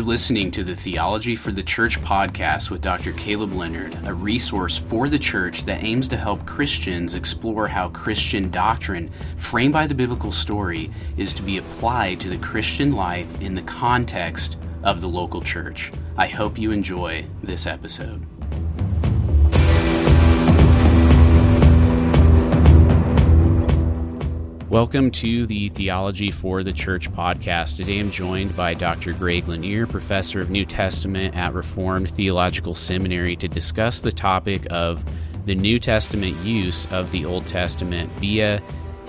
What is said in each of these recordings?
You're listening to the Theology for the Church podcast with Dr. Caleb Leonard, a resource for the church that aims to help Christians explore how Christian doctrine, framed by the biblical story, is to be applied to the Christian life in the context of the local church. I hope you enjoy this episode. Welcome to the Theology for the Church podcast. Today I'm joined by Dr. Greg Lanier, professor of New Testament at Reformed Theological Seminary, to discuss the topic of the New Testament use of the Old Testament via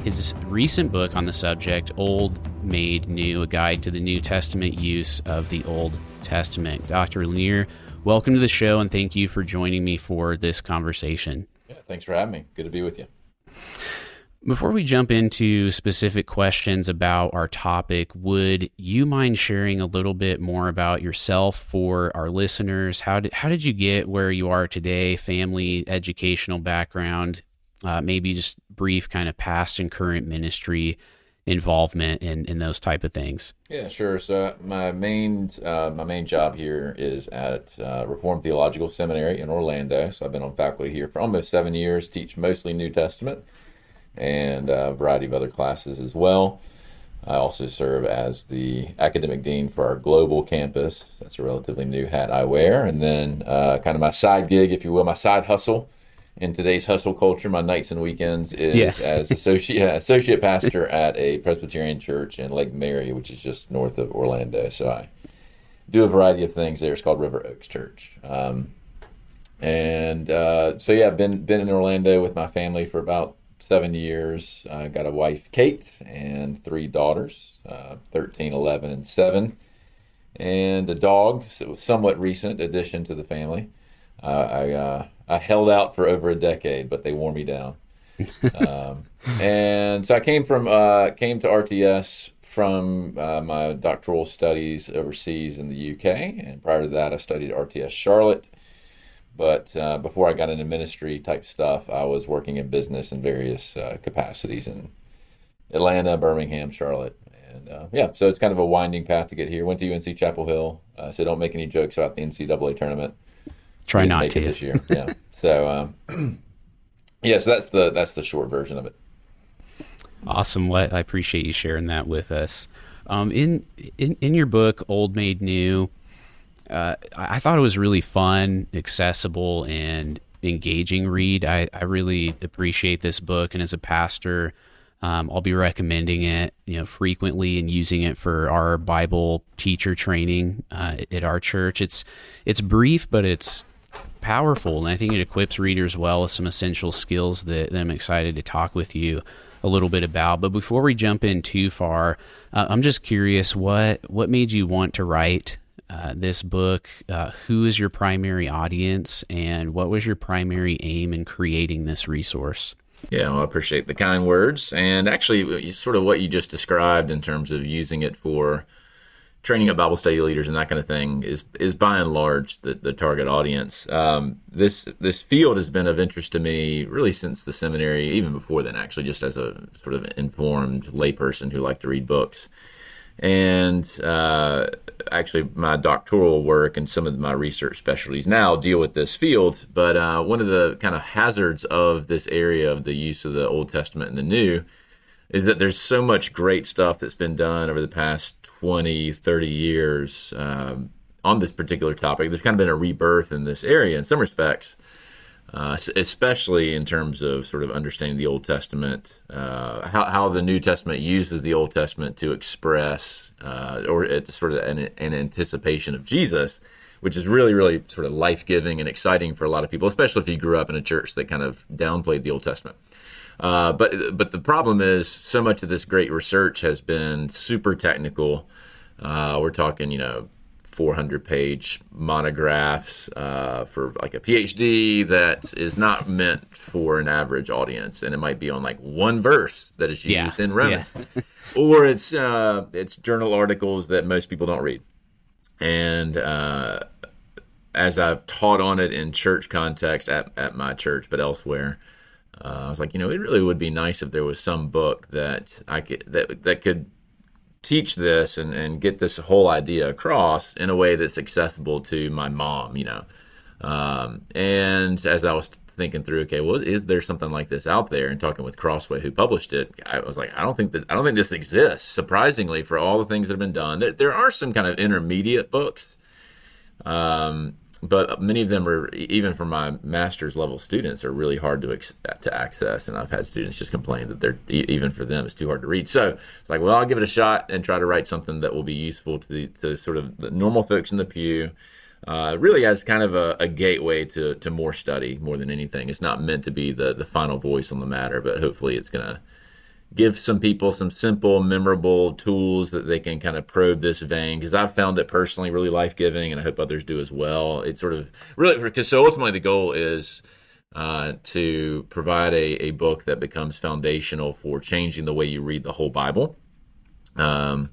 his recent book on the subject, Old Made New, a guide to the New Testament use of the Old Testament. Dr. Lanier, welcome to the show and thank you for joining me for this conversation. Yeah, thanks for having me. Good to be with you. Before we jump into specific questions about our topic, would you mind sharing a little bit more about yourself for our listeners? How did how did you get where you are today? Family, educational background, uh, maybe just brief kind of past and current ministry involvement in, in those type of things. Yeah, sure. So my main uh, my main job here is at uh, Reformed Theological Seminary in Orlando. So I've been on faculty here for almost seven years. Teach mostly New Testament and a variety of other classes as well. I also serve as the academic dean for our global campus. That's a relatively new hat I wear. And then, uh, kind of my side gig, if you will, my side hustle in today's hustle culture, my nights and weekends is yeah. as associate associate pastor at a Presbyterian church in Lake Mary, which is just north of Orlando. So I do a variety of things there. It's called River Oaks Church. Um, and uh, so yeah, I've been been in Orlando with my family for about seven years. I got a wife, Kate, and three daughters, uh, 13, 11, and 7, and a dog, so somewhat recent addition to the family. Uh, I, uh, I held out for over a decade, but they wore me down. um, and so I came from uh, came to RTS from uh, my doctoral studies overseas in the UK, and prior to that, I studied RTS Charlotte but uh, before I got into ministry type stuff, I was working in business in various uh, capacities in Atlanta, Birmingham, Charlotte. And uh, yeah, so it's kind of a winding path to get here. Went to UNC Chapel Hill, uh, so don't make any jokes about the NCAA tournament. Try not to this year. Yeah. so um, yeah, so that's the that's the short version of it. Awesome. Well, I appreciate you sharing that with us. Um, in, in in your book, Old Made New, uh, I thought it was really fun, accessible, and engaging read. I, I really appreciate this book, and as a pastor, um, I'll be recommending it, you know, frequently and using it for our Bible teacher training uh, at our church. It's it's brief, but it's powerful, and I think it equips readers well with some essential skills that, that I'm excited to talk with you a little bit about. But before we jump in too far, uh, I'm just curious what what made you want to write uh, this book. Uh, who is your primary audience, and what was your primary aim in creating this resource? Yeah, well, I appreciate the kind words, and actually, uh, sort of what you just described in terms of using it for training up Bible study leaders and that kind of thing is is by and large the, the target audience. Um, this this field has been of interest to me really since the seminary, even before then, actually, just as a sort of informed layperson who liked to read books and uh, actually my doctoral work and some of my research specialties now deal with this field. But uh, one of the kind of hazards of this area of the use of the old testament and the new is that there's so much great stuff that's been done over the past 20 30 years um, on this particular topic. There's kind of been a rebirth in this area in some respects uh, especially in terms of sort of understanding the Old Testament, uh, how, how the New Testament uses the Old Testament to express, uh, or it's sort of an, an, anticipation of Jesus, which is really, really sort of life giving and exciting for a lot of people, especially if you grew up in a church that kind of downplayed the Old Testament. Uh, but but the problem is, so much of this great research has been super technical. Uh, we're talking, you know, 400 page monographs uh, for like a PhD that is not meant for an average audience, and it might be on like one verse that is used yeah. in Romans, yeah. or it's uh, it's journal articles that most people don't read. And uh, as I've taught on it in church context at, at my church, but elsewhere, uh, I was like, you know, it really would be nice if there was some book that I could that that could teach this and, and get this whole idea across in a way that's accessible to my mom, you know. Um, and as I was thinking through, okay, well, is there something like this out there? And talking with Crossway, who published it, I was like, I don't think that I don't think this exists. Surprisingly, for all the things that have been done, there, there are some kind of intermediate books. Um, but many of them are even for my master's level students are really hard to to access and i've had students just complain that they're even for them it's too hard to read. So it's like well i'll give it a shot and try to write something that will be useful to the to sort of the normal folks in the pew uh, really as kind of a, a, gateway to, to more study more than anything. It's not meant to be the, the final voice on the matter but hopefully it's going to give some people some simple, memorable tools that they can kind of probe this vein because I've found it personally really life giving, and I hope others do as well. It's sort of really because so ultimately the goal is uh, to provide a, a book that becomes foundational for changing the way you read the whole Bible. Um,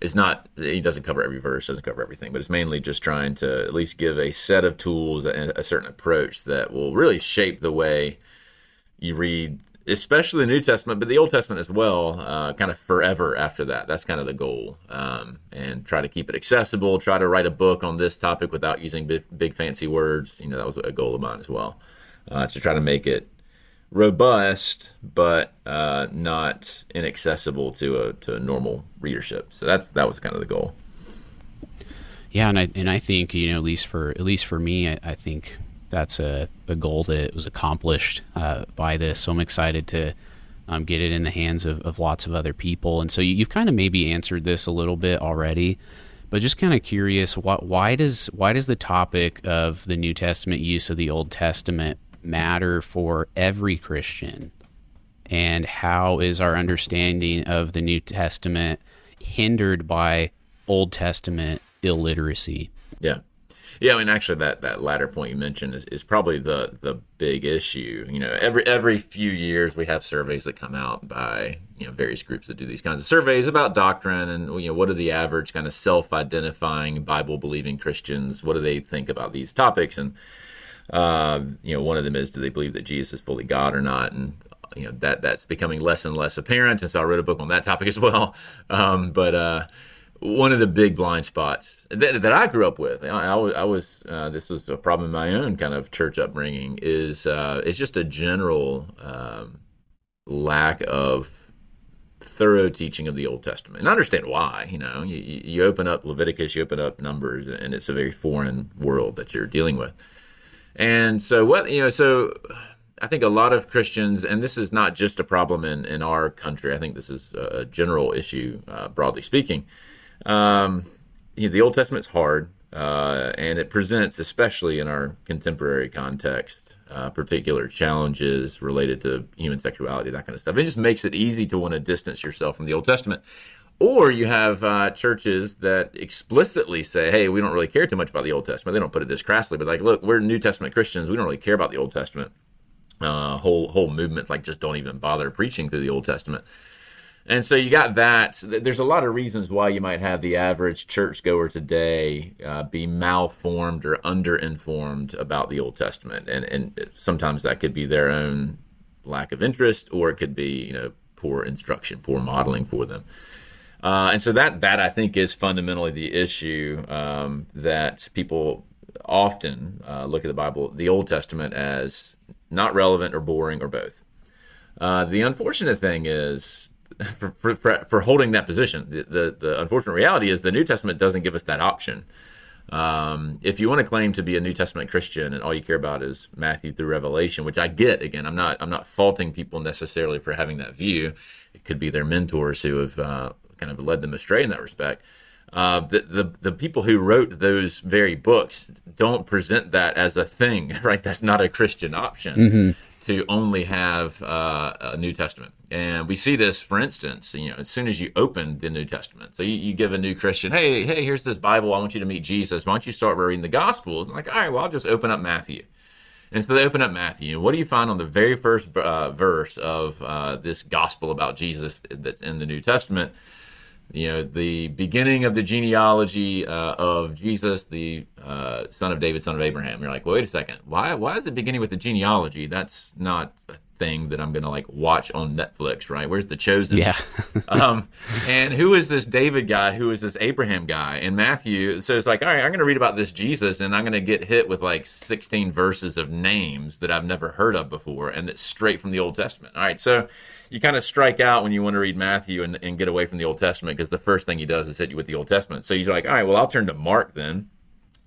it's not it doesn't cover every verse doesn't cover everything but it's mainly just trying to at least give a set of tools and a certain approach that will really shape the way you read especially the New Testament, but the Old Testament as well, uh, kind of forever after that. That's kind of the goal. Um, and try to keep it accessible, try to write a book on this topic without using big, big fancy words. You know, that was a goal of mine as well, uh, to try to make it robust, but uh, not inaccessible to a, to a normal readership. So that's, that was kind of the goal. Yeah. And I, and I think, you know, at least for, at least for me, I, I think that's a, a goal that was accomplished uh, by this. So I'm excited to um, get it in the hands of, of, lots of other people. And so you, have kind of maybe answered this a little bit already, but just kind of curious, why, why does why does the topic of the New Testament use of the Old Testament matter for every Christian? And how is our understanding of the New Testament hindered by Old Testament illiteracy? Yeah. I mean, actually, that, that latter point you mentioned is, is probably the the big issue. You know, every every few years we have surveys that come out by you know various groups that do these kinds of surveys about doctrine and you know what are the average kind of self-identifying Bible-believing Christians? What do they think about these topics? And uh, you know, one of them is do they believe that Jesus is fully God or not? And you know that that's becoming less and less apparent. And so I wrote a book on that topic as well. Um, but uh, one of the big blind spots that, that I grew up with. I, I, I was uh, this was a problem in my own kind of church upbringing. Is uh, it's just a general um, lack of thorough teaching of the Old Testament, and I understand why. You know, you, you open up Leviticus, you open up Numbers, and it's a very foreign world that you're dealing with. And so what you know, so I think a lot of Christians, and this is not just a problem in in our country. I think this is a general issue, uh, broadly speaking. Um, you know, the Old Testament's hard, uh, and it presents, especially in our contemporary context, uh, particular challenges related to human sexuality, that kind of stuff. It just makes it easy to want to distance yourself from the Old Testament. Or you have uh, churches that explicitly say, "Hey, we don't really care too much about the Old Testament." They don't put it this crassly, but like, look, we're New Testament Christians. We don't really care about the Old Testament. Uh, whole whole movements like just don't even bother preaching through the Old Testament. And so you got that. There's a lot of reasons why you might have the average churchgoer today uh, be malformed or underinformed about the Old Testament, and and sometimes that could be their own lack of interest, or it could be you know poor instruction, poor modeling for them. Uh, and so that that I think is fundamentally the issue um, that people often uh, look at the Bible, the Old Testament, as not relevant or boring or both. Uh, the unfortunate thing is for, for, for, holding that position. The, the, the, unfortunate reality is the New Testament doesn't give us that option. Um, if you want to claim to be a New Testament Christian and all you care about is Matthew through Revelation, which I get, again, I'm not I'm not faulting people necessarily for having that view. It could be their mentors who have uh, kind of led them astray in that respect. Uh, the, the the people who wrote those very books don't present that as a thing, right? That's not a Christian option. Mm-hmm to only have uh, a New Testament. And we see this, for instance, you know, as soon as you open the New Testament. So you, you, give a new Christian, hey, hey, here's this Bible. I want you to meet Jesus. Why don't you start reading the Gospels? And like, all right, well, I'll just open up Matthew. And so they open up Matthew. And what do you find on the very first uh, verse of uh, this gospel about Jesus that's in the New Testament? you know, the beginning of the genealogy uh, of Jesus, the uh, son of David, son of Abraham. You're like, well, wait a second. Why, why is it beginning with the genealogy? That's not a thing that I'm going to like watch on Netflix, right? Where's the chosen? Yeah. um, and who is this David guy? Who is this Abraham guy? And Matthew, so it's like, all right, I'm going to read about this Jesus, and I'm going to get hit with like 16 verses of names that I've never heard of before, and that's straight from the Old Testament. All right, so you kind of strike out when you want to read Matthew and, and get away from the Old Testament because the first thing he does is hit you with the Old Testament. So you're like, all right, well, I'll turn to Mark then.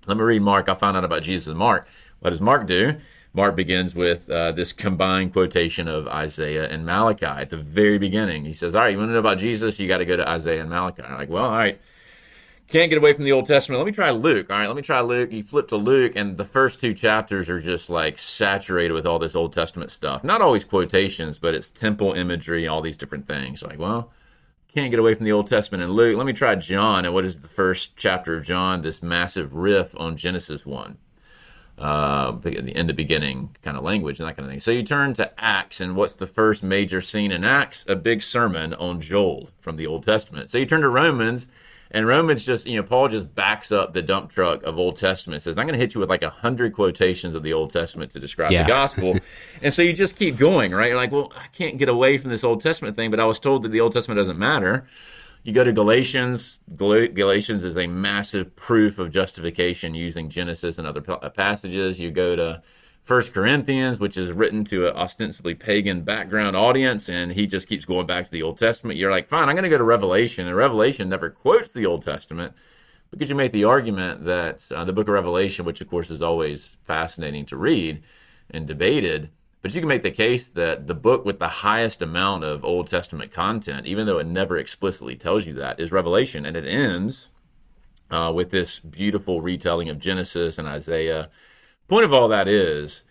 Let me read Mark. I'll find out about Jesus and Mark. What does Mark do? Mark begins with uh, this combined quotation of Isaiah and Malachi at the very beginning. He says, All right, you want to know about Jesus? You got to go to Isaiah and Malachi. I'm like, well, all right. Can't get away from the Old Testament. Let me try Luke. All right, let me try Luke. You flip to Luke, and the first two chapters are just like saturated with all this Old Testament stuff. Not always quotations, but it's temple imagery, all these different things. Like, well, can't get away from the Old Testament and Luke. Let me try John. And what is the first chapter of John? This massive riff on Genesis 1 uh, in the beginning kind of language and that kind of thing. So you turn to Acts, and what's the first major scene in Acts? A big sermon on Joel from the Old Testament. So you turn to Romans, and Romans just, you know, Paul just backs up the dump truck of Old Testament. Says, I'm going to hit you with like a hundred quotations of the Old Testament to describe yeah. the gospel. and so you just keep going, right? You're like, well, I can't get away from this Old Testament thing, but I was told that the Old Testament doesn't matter. You go to Galatians. Galatians is a massive proof of justification using Genesis and other uh, passages. You go to First Corinthians, which is written to an ostensibly pagan background audience, and he just keeps going back to the Old Testament. You're like, fine, I'm going to go to Revelation, and Revelation never quotes the Old Testament because you make the argument that uh, the book of Revelation, which of course is always fascinating to read and debated, but you can make the case that the book with the highest amount of Old Testament content, even though it never explicitly tells you that, is Revelation. And it ends uh, with this beautiful retelling of Genesis and Isaiah. Point of all that is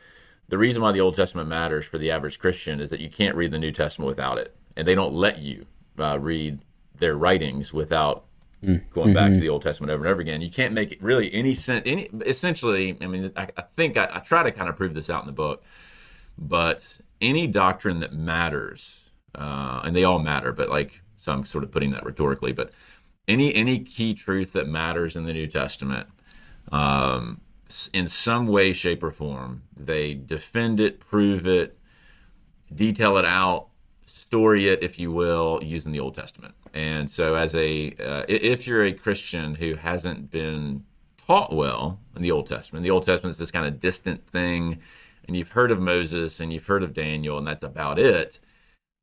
the reason why the Old Testament matters for the average Christian is that you can't read the New Testament without it. And they don't let you uh, read their writings without mm. going mm-hmm. back to mm-hmm. the Old Testament over and over again. You can't make it really any sense. Any essentially, I mean, I, I think I, I, try to kind of prove this out in the book. But any doctrine that matters, uh, and they all matter, but like, so I'm sort of putting that rhetorically, but any any key truth that matters in the New Testament, um, in some way, shape, or form, they defend it, prove it, detail it out, story it, if you will, using the Old Testament. And so, as a uh, if you're a Christian who hasn't been taught well in the Old Testament, the Old Testament is this kind of distant thing and you've heard of Moses and you've heard of Daniel, and that's about it,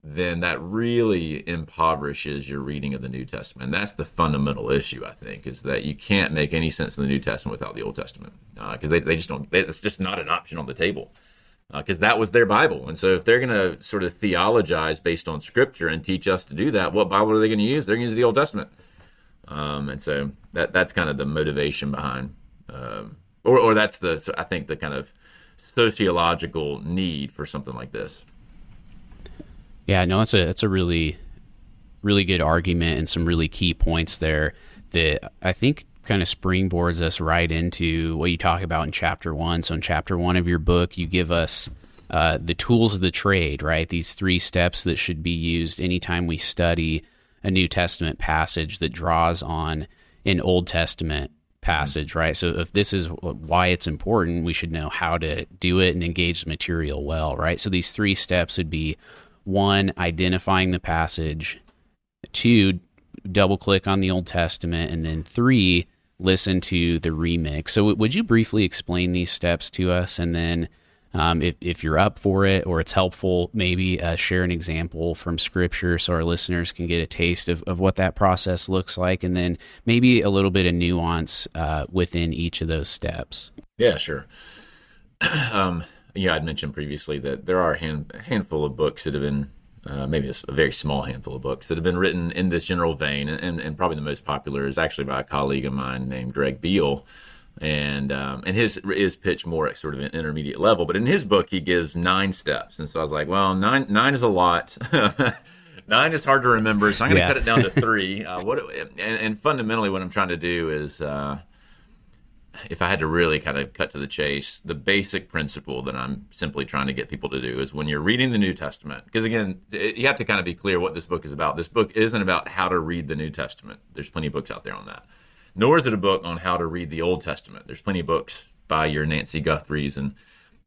then that really impoverishes your reading of the New Testament. And that's the fundamental issue, I think, is that you can't make any sense of the New Testament without the Old Testament because uh, they, they just don't, they, it's just not an option on the table because uh, that was their Bible. And so if they're going to sort of theologize based on Scripture and teach us to do that, what Bible are they going to use? They're going to use the Old Testament. Um, and so that that's kind of the motivation behind, um, or, or that's the, so I think, the kind of sociological need for something like this. Yeah, no, that's a that's a really really good argument and some really key points there that I think kind of springboards us right into what you talk about in chapter one. So in chapter one of your book, you give us uh, the tools of the trade, right? These three steps that should be used anytime we study a New Testament passage that draws on an Old Testament passage, right? So if this is why it's important, we should know how to do it and engage the material well, right? So these three steps would be one, identifying the passage, two, double click on the Old Testament, and then three, listen to the remix. So would you briefly explain these steps to us and then um, if, if you're up for it or it's helpful, maybe uh, share an example from scripture so our listeners can get a taste of, of what that process looks like, and then maybe a little bit of nuance uh, within each of those steps. Yeah, sure. um, yeah, I'd mentioned previously that there are a hand, handful of books that have been, uh, maybe a, very small handful of books that have been written in this general vein, and, and, and probably the most popular is actually by a colleague of mine named Greg Beale and um, and his is pitched more at sort of an intermediate level. But in his book, he gives nine steps, and so I was like, well, nine nine is a lot. nine is hard to remember, so I'm going to yeah. cut it down to three. Uh, what and, and, fundamentally, what I'm trying to do is, uh, if I had to really kind of cut to the chase, the basic principle that I'm simply trying to get people to do is when you're reading the New Testament, because again, it, you have to kind of be clear what this book is about. This book isn't about how to read the New Testament. There's plenty of books out there on that nor is it a book on how to read the Old Testament. There's plenty of books by your Nancy Guthries and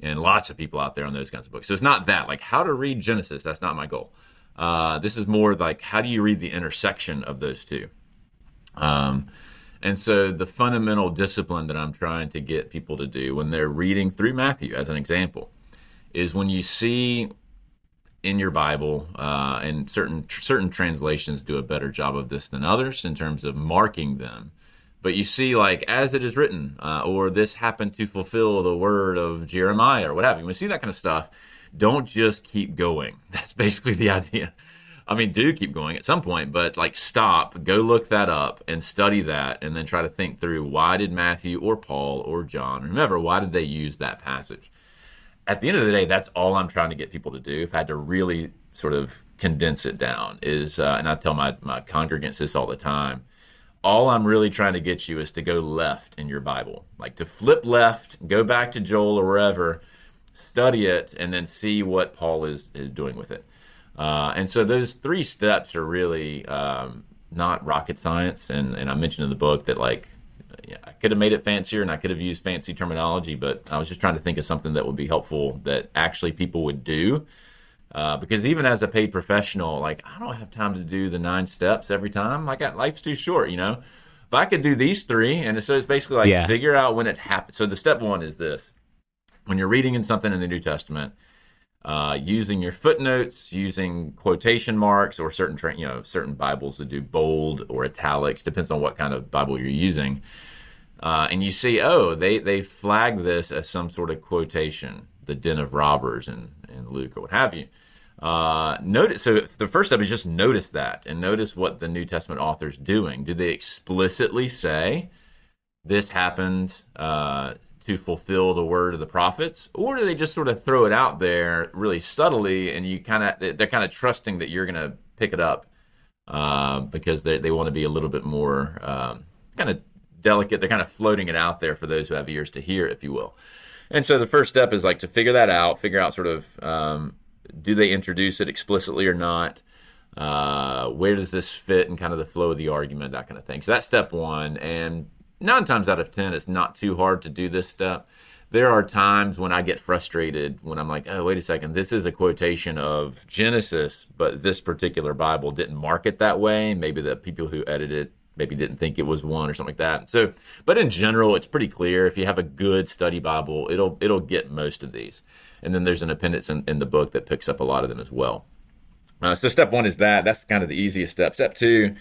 and lots of people out there on those kinds of books. So it's not that like how to read Genesis. That's not my goal. Uh, this is more like how do you read the intersection of those two. Um, and so the fundamental discipline that I'm trying to get people to do when they're reading through Matthew, as an example, is when you see in your Bible, uh, and certain certain translations do a better job of this than others in terms of marking them. But you see, like as it is written, uh, or this happened to fulfill the word of Jeremiah, or what have you. When you see that kind of stuff, don't just keep going. That's basically the idea. I mean, do keep going at some point, but like stop, go look that up and study that, and then try to think through why did Matthew or Paul or John, or remember, why did they use that passage? At the end of the day, that's all I'm trying to get people to do. If I had to really sort of condense it down, is, uh, and I tell my, my congregants this all the time all I'm really trying to get you is to go left in your Bible, like to flip left, go back to Joel or wherever, study it, and then see what Paul is is doing with it. Uh, and so those three steps are really um, not rocket science. And, and I mentioned in the book that like yeah, I could have made it fancier and I could have used fancy terminology, but I was just trying to think of something that would be helpful that actually people would do. Uh, because even as a paid professional, like I don't have time to do the nine steps every time. Like life's too short, you know. If I could do these three, and so it's basically like yeah. figure out when it happens. So the step one is this: when you're reading in something in the New Testament, uh, using your footnotes, using quotation marks, or certain you know certain Bibles that do bold or italics, depends on what kind of Bible you're using. Uh, and you see, oh, they they flag this as some sort of quotation, the den of robbers in, in Luke or what have you. Uh, notice. So the first step is just notice that and notice what the New Testament author's doing. Do they explicitly say this happened? Uh, to fulfill the word of the prophets, or do they just sort of throw it out there really subtly, and you kind of they're kind of trusting that you're going to pick it up uh, because they they want to be a little bit more um, kind of delicate. They're kind of floating it out there for those who have ears to hear, if you will. And so the first step is like to figure that out, figure out sort of um, do they introduce it explicitly or not. Uh, where does this fit in kind of the flow of the argument, that kind of thing. So that's step one. And nine times out of ten, it's not too hard to do this step. There are times when I get frustrated when I'm like, oh, wait a second, this is a quotation of Genesis, but this particular Bible didn't mark it that way. Maybe the people who edited it maybe didn't think it was one or something like that. So, but in general, it's pretty clear. If you have a good study Bible, it'll it'll get most of these. And then there's an appendix in, in the book that picks up a lot of them as well. Uh, so step one is that. That's kind of the easiest step. Step two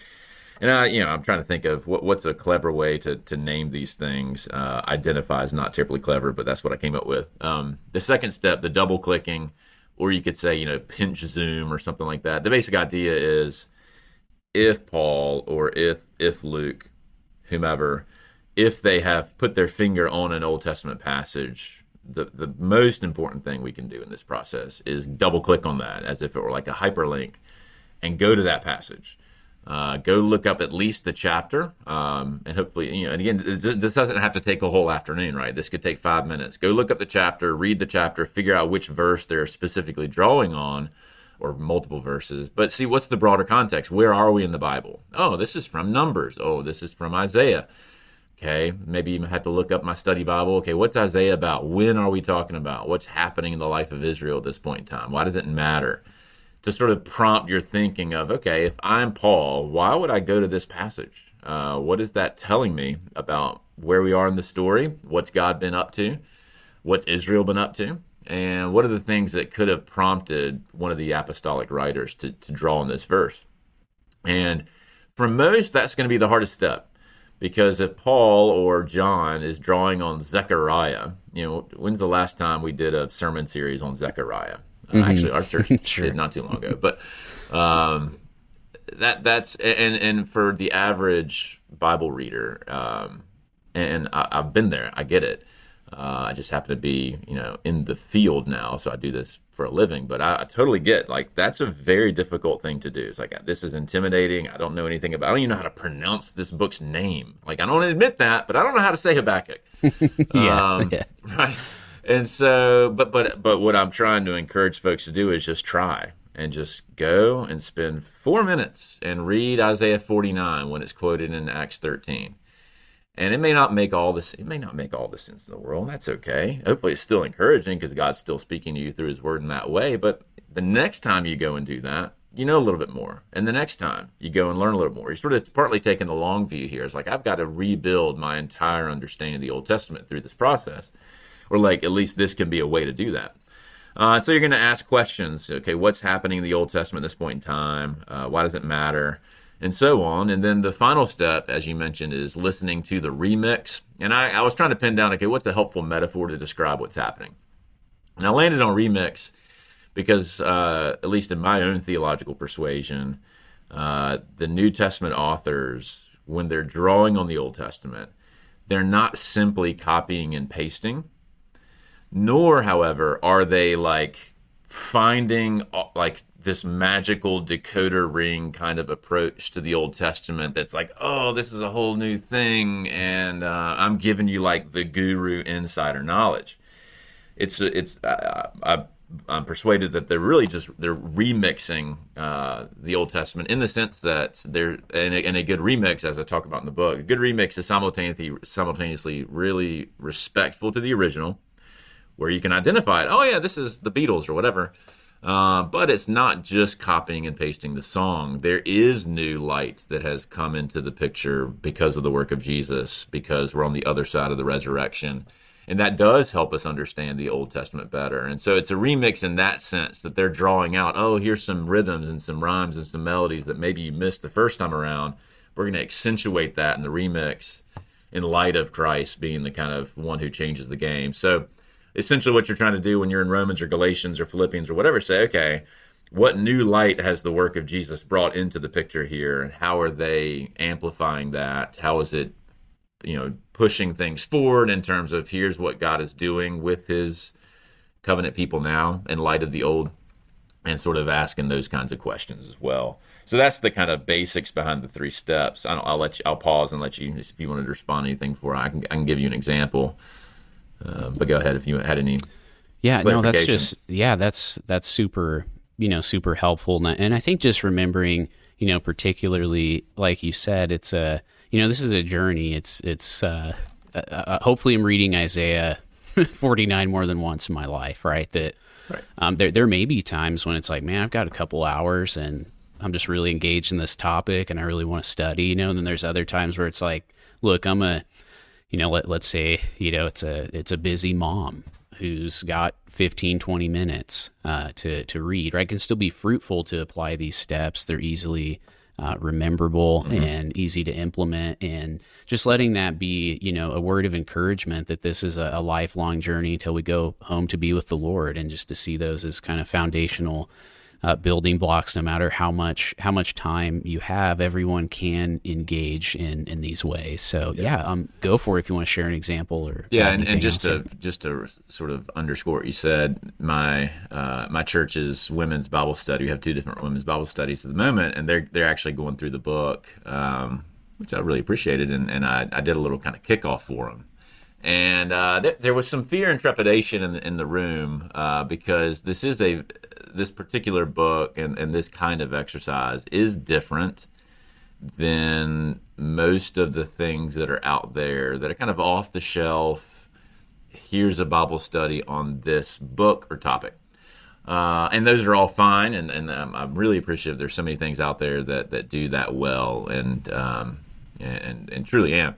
and I, you know, I'm trying to think of what, what's a clever way to, to name these things. Uh, identify is not terribly clever, but that's what I came up with. Um, the second step, the double clicking, or you could say, you know, pinch zoom or something like that. The basic idea is if Paul or if if Luke, whomever, if they have put their finger on an Old Testament passage, the the most important thing we can do in this process is double click on that as if it were like a hyperlink and go to that passage uh, go look up at least the chapter, um, and hopefully, you know, and again, this doesn't have to take a whole afternoon, right? This could take five minutes. Go look up the chapter, read the chapter, figure out which verse they're specifically drawing on, or multiple verses. But see, what's the broader context? Where are we in the Bible? Oh, this is from Numbers. Oh, this is from Isaiah. Okay, maybe you have to look up my study Bible. Okay, what's Isaiah about? When are we talking about? What's happening in the life of Israel at this point in time? Why does it matter? to sort of prompt your thinking of, okay, if I'm Paul, why would I go to this passage? Uh, what is that telling me about where we are in the story? What's God been up to? What's Israel been up to? And what are the things that could have prompted one of the apostolic writers to, to draw on this verse? And for most, that's going to be the hardest step. Because if Paul or John is drawing on Zechariah, you know, when's the last time we did a sermon series on Zechariah? Mm-hmm. Actually, our church sure. did not too long ago, but um, that that's and and for the average Bible reader, um, and I, have been there. I get it. Uh, I just happen to be, you know, in the field now, so I do this for a living. But I, I, totally get like that's a very difficult thing to do. It's like this is intimidating. I don't know anything about. I don't even know how to pronounce this book's name. Like I don't admit that, but I don't know how to say Habakkuk. yeah, um, yeah. Right and so but but but what i'm trying to encourage folks to do is just try and just go and spend four minutes and read isaiah 49 when it's quoted in acts 13 And it may not make all this it may not make all the sense in the world. That's okay. Hopefully it's still encouraging because God's still speaking to you through his word in that way. But the next time you go and do that, you know a little bit more. And the next time you go and learn a little more. You're sort of partly taking the long view here. It's like I've got to rebuild my entire understanding of the Old Testament through this process. Or like at least this can be a way to do that. Uh, so you're going to ask questions. Okay, what's happening in the Old Testament at this point in time? Uh, why does it matter? And so on. And then the final step, as you mentioned, is listening to the remix. And I, I was trying to pin down, okay, what's a helpful metaphor to describe what's happening? And I landed on remix because, uh, at least in my own theological persuasion, uh, the New Testament authors, when they're drawing on the Old Testament, they're not simply copying and pasting, nor, however, are they like finding uh, like this magical decoder ring kind of approach to the Old Testament that's like, oh, this is a whole new thing, and uh, I'm giving you like the guru insider knowledge. It's it's uh, I, I'm persuaded that they're really just they're remixing uh, the Old Testament in the sense that they're and a, and a, good remix, as I talk about in the book, a good remix is simultaneously simultaneously really respectful to the original, where you can identify it. Oh yeah, this is the Beatles or whatever uh, but it's not just copying and pasting the song. There is new light that has come into the picture because of the work of Jesus, because we're on the other side of the resurrection. And that does help us understand the Old Testament better. And so it's a remix in that sense that they're drawing out, oh, here's some rhythms and some rhymes and some melodies that maybe you missed the first time around. We're going to accentuate that in the remix in light of Christ being the kind of one who changes the game. So essentially what you're trying to do when you're in Romans or Galatians or Philippians or whatever, say, okay, what new light has the work of Jesus brought into the picture here, and how are they amplifying that? How is it, you know, pushing things forward in terms of here's what God is doing with His covenant people now in light of the old, and sort of asking those kinds of questions as well. So that's the kind of basics behind the three steps. I'll, I'll let you. I'll pause and let you, if you wanted to respond to anything before I can, I can give you an example. Uh, but go ahead if you had any. Yeah, no, that's just yeah, that's that's super you know super helpful, and I think just remembering you know particularly like you said, it's a you know this is a journey. It's it's uh, uh, uh hopefully I'm reading Isaiah 49 more than once in my life, right? That right. Um, there there may be times when it's like, man, I've got a couple hours and I'm just really engaged in this topic and I really want to study, you know. And then there's other times where it's like, look, I'm a you know, let, let's say, you know, it's a, it's a busy mom who's got 15, 20 minutes uh, to, to read, right? It can still be fruitful to apply these steps. They're easily uh, rememberable mm-hmm. and easy to implement. And just letting that be, you know, a word of encouragement that this is a, a lifelong journey until we go home to be with the Lord and just to see those as kind of foundational uh, building blocks. No matter how much how much time you have, everyone can engage in in these ways. So yeah, yeah um, go for it if you want to share an example or yeah. And, and just to just to sort of underscore what you said, my uh, my church's women's Bible study. We have two different women's Bible studies at the moment, and they're they're actually going through the book. Um, which I really appreciated, and, and I, I did a little kind of kickoff for them and uh, th- there was some fear and trepidation in the, in the room uh, because this is a this particular book and, and this kind of exercise is different than most of the things that are out there that are kind of off the shelf. Here's a Bible study on this book or topic. Uh, and those are all fine, and, and I'm, I'm, really appreciative. There's so many things out there that, that do that well, and um, and, and truly am.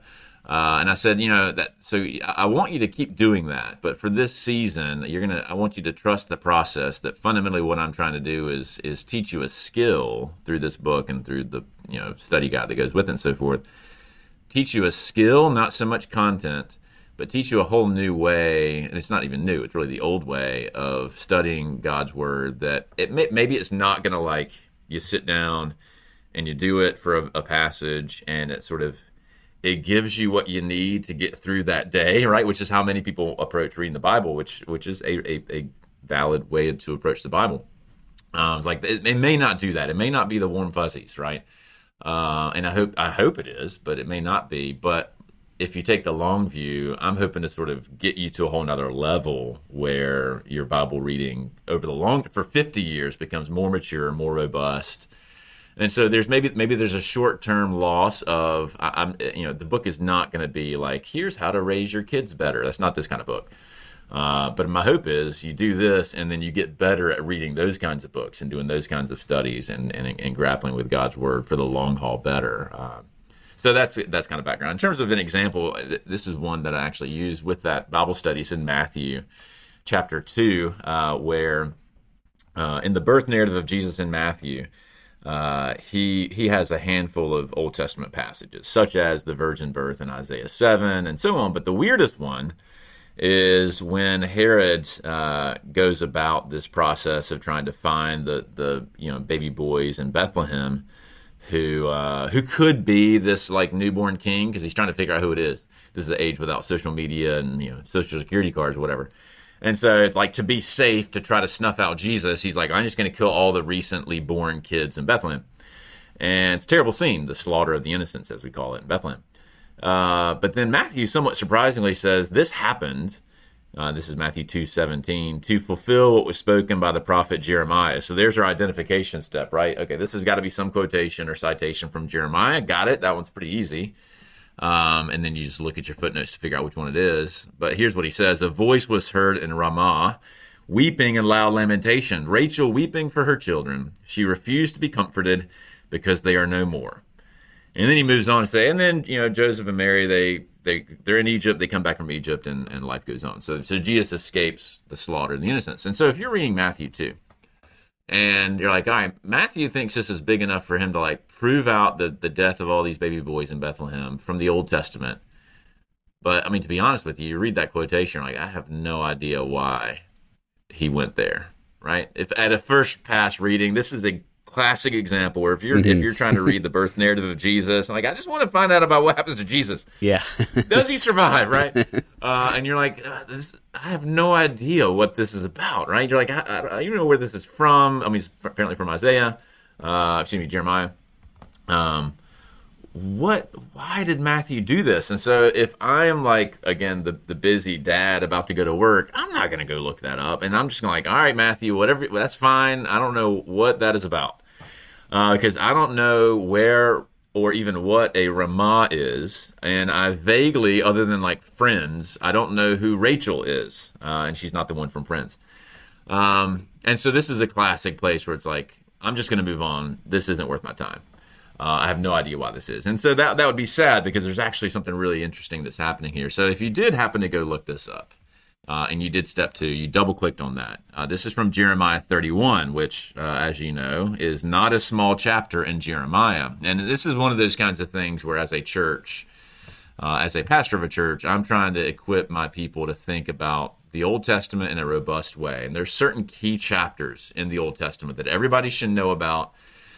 Uh, and I said, you know, that so I want you to keep doing that, but for this season, you're gonna. I want you to trust the process. That fundamentally, what I'm trying to do is is teach you a skill through this book and through the you know study guide that goes with it and so forth. Teach you a skill, not so much content, but teach you a whole new way. And it's not even new; it's really the old way of studying God's word. That it may, maybe it's not gonna like you sit down and you do it for a, a passage, and it sort of it gives you what you need to get through that day, right? Which is how many people approach reading the Bible, which which is a, a, a valid way to approach the Bible. Um, it's like it, it, may not do that. It may not be the warm fuzzies, right? Uh, and I hope I hope it is, but it may not be. But if you take the long view, I'm hoping to sort of get you to a whole nother level where your Bible reading over the long for 50 years becomes more mature, more robust, And so there's maybe maybe there's a short term loss of I, am you know the book is not going to be like here's how to raise your kids better. That's not this kind of book. Uh, but my hope is you do this and then you get better at reading those kinds of books and doing those kinds of studies and, and, and grappling with God's word for the long haul better. Uh, so that's that's kind of background. In terms of an example, this is one that I actually use with that Bible studies in Matthew chapter 2, uh, where uh, in the birth narrative of Jesus in Matthew, uh, he he has a handful of Old Testament passages, such as the virgin birth in Isaiah 7 and so on. But the weirdest one is when Herod uh, goes about this process of trying to find the the you know baby boys in Bethlehem who uh, who could be this like newborn king because he's trying to figure out who it is. This is the age without social media and you know social security cards or whatever. And so, like to be safe to try to snuff out Jesus, he's like, I'm just going to kill all the recently born kids in Bethlehem. And it's a terrible scene, the slaughter of the innocents, as we call it in Bethlehem. Uh, but then Matthew, somewhat surprisingly, says this happened. Uh, this is Matthew 2:17 to fulfill what was spoken by the prophet Jeremiah. So there's our identification step, right? Okay, this has got to be some quotation or citation from Jeremiah. Got it. That one's pretty easy. Um, and then you just look at your footnotes to figure out which one it is. But here's what he says: A voice was heard in Ramah, weeping and loud lamentation. Rachel weeping for her children. She refused to be comforted because they are no more. And then he moves on to say, and then you know Joseph and Mary they they they're in Egypt. They come back from Egypt, and, and life goes on. So so Jesus escapes the slaughter of the innocents. And so if you're reading Matthew two, and you're like, all right, Matthew thinks this is big enough for him to like prove out the the death of all these baby boys in Bethlehem from the Old Testament. But I mean, to be honest with you, you read that quotation, like I have no idea why he went there. Right? If at a first pass reading, this is a classic example where if you're mm-hmm. if you're trying to read the birth narrative of Jesus, and like I just want to find out about what happens to Jesus. Yeah, does he survive? Right? Uh, and you're like, uh, this, I have no idea what this is about. Right? You're like, I, I, I don't even know where this is from. I mean, it's apparently from Isaiah. Uh, excuse me, Jeremiah. Um, what why did matthew do this and so if i am like again the, the busy dad about to go to work i'm not going to go look that up and i'm just going to like all right matthew whatever that's fine i don't know what that is about because uh, I don't know where or even what a Ramah is, and I vaguely, other than like Friends, I don't know who Rachel is, uh, and she's not the one from Friends. Um, and so this is a classic place where it's like I'm just going to move on. This isn't worth my time. Uh, I have no idea why this is, and so that that would be sad because there's actually something really interesting that's happening here. So if you did happen to go look this up, uh, and you did step two. You double clicked on that. Uh, this is from Jeremiah 31, which, uh, as you know, is not a small chapter in Jeremiah. And this is one of those kinds of things where, as a church, uh, as a pastor of a church, I'm trying to equip my people to think about the Old Testament in a robust way. And there's certain key chapters in the Old Testament that everybody should know about,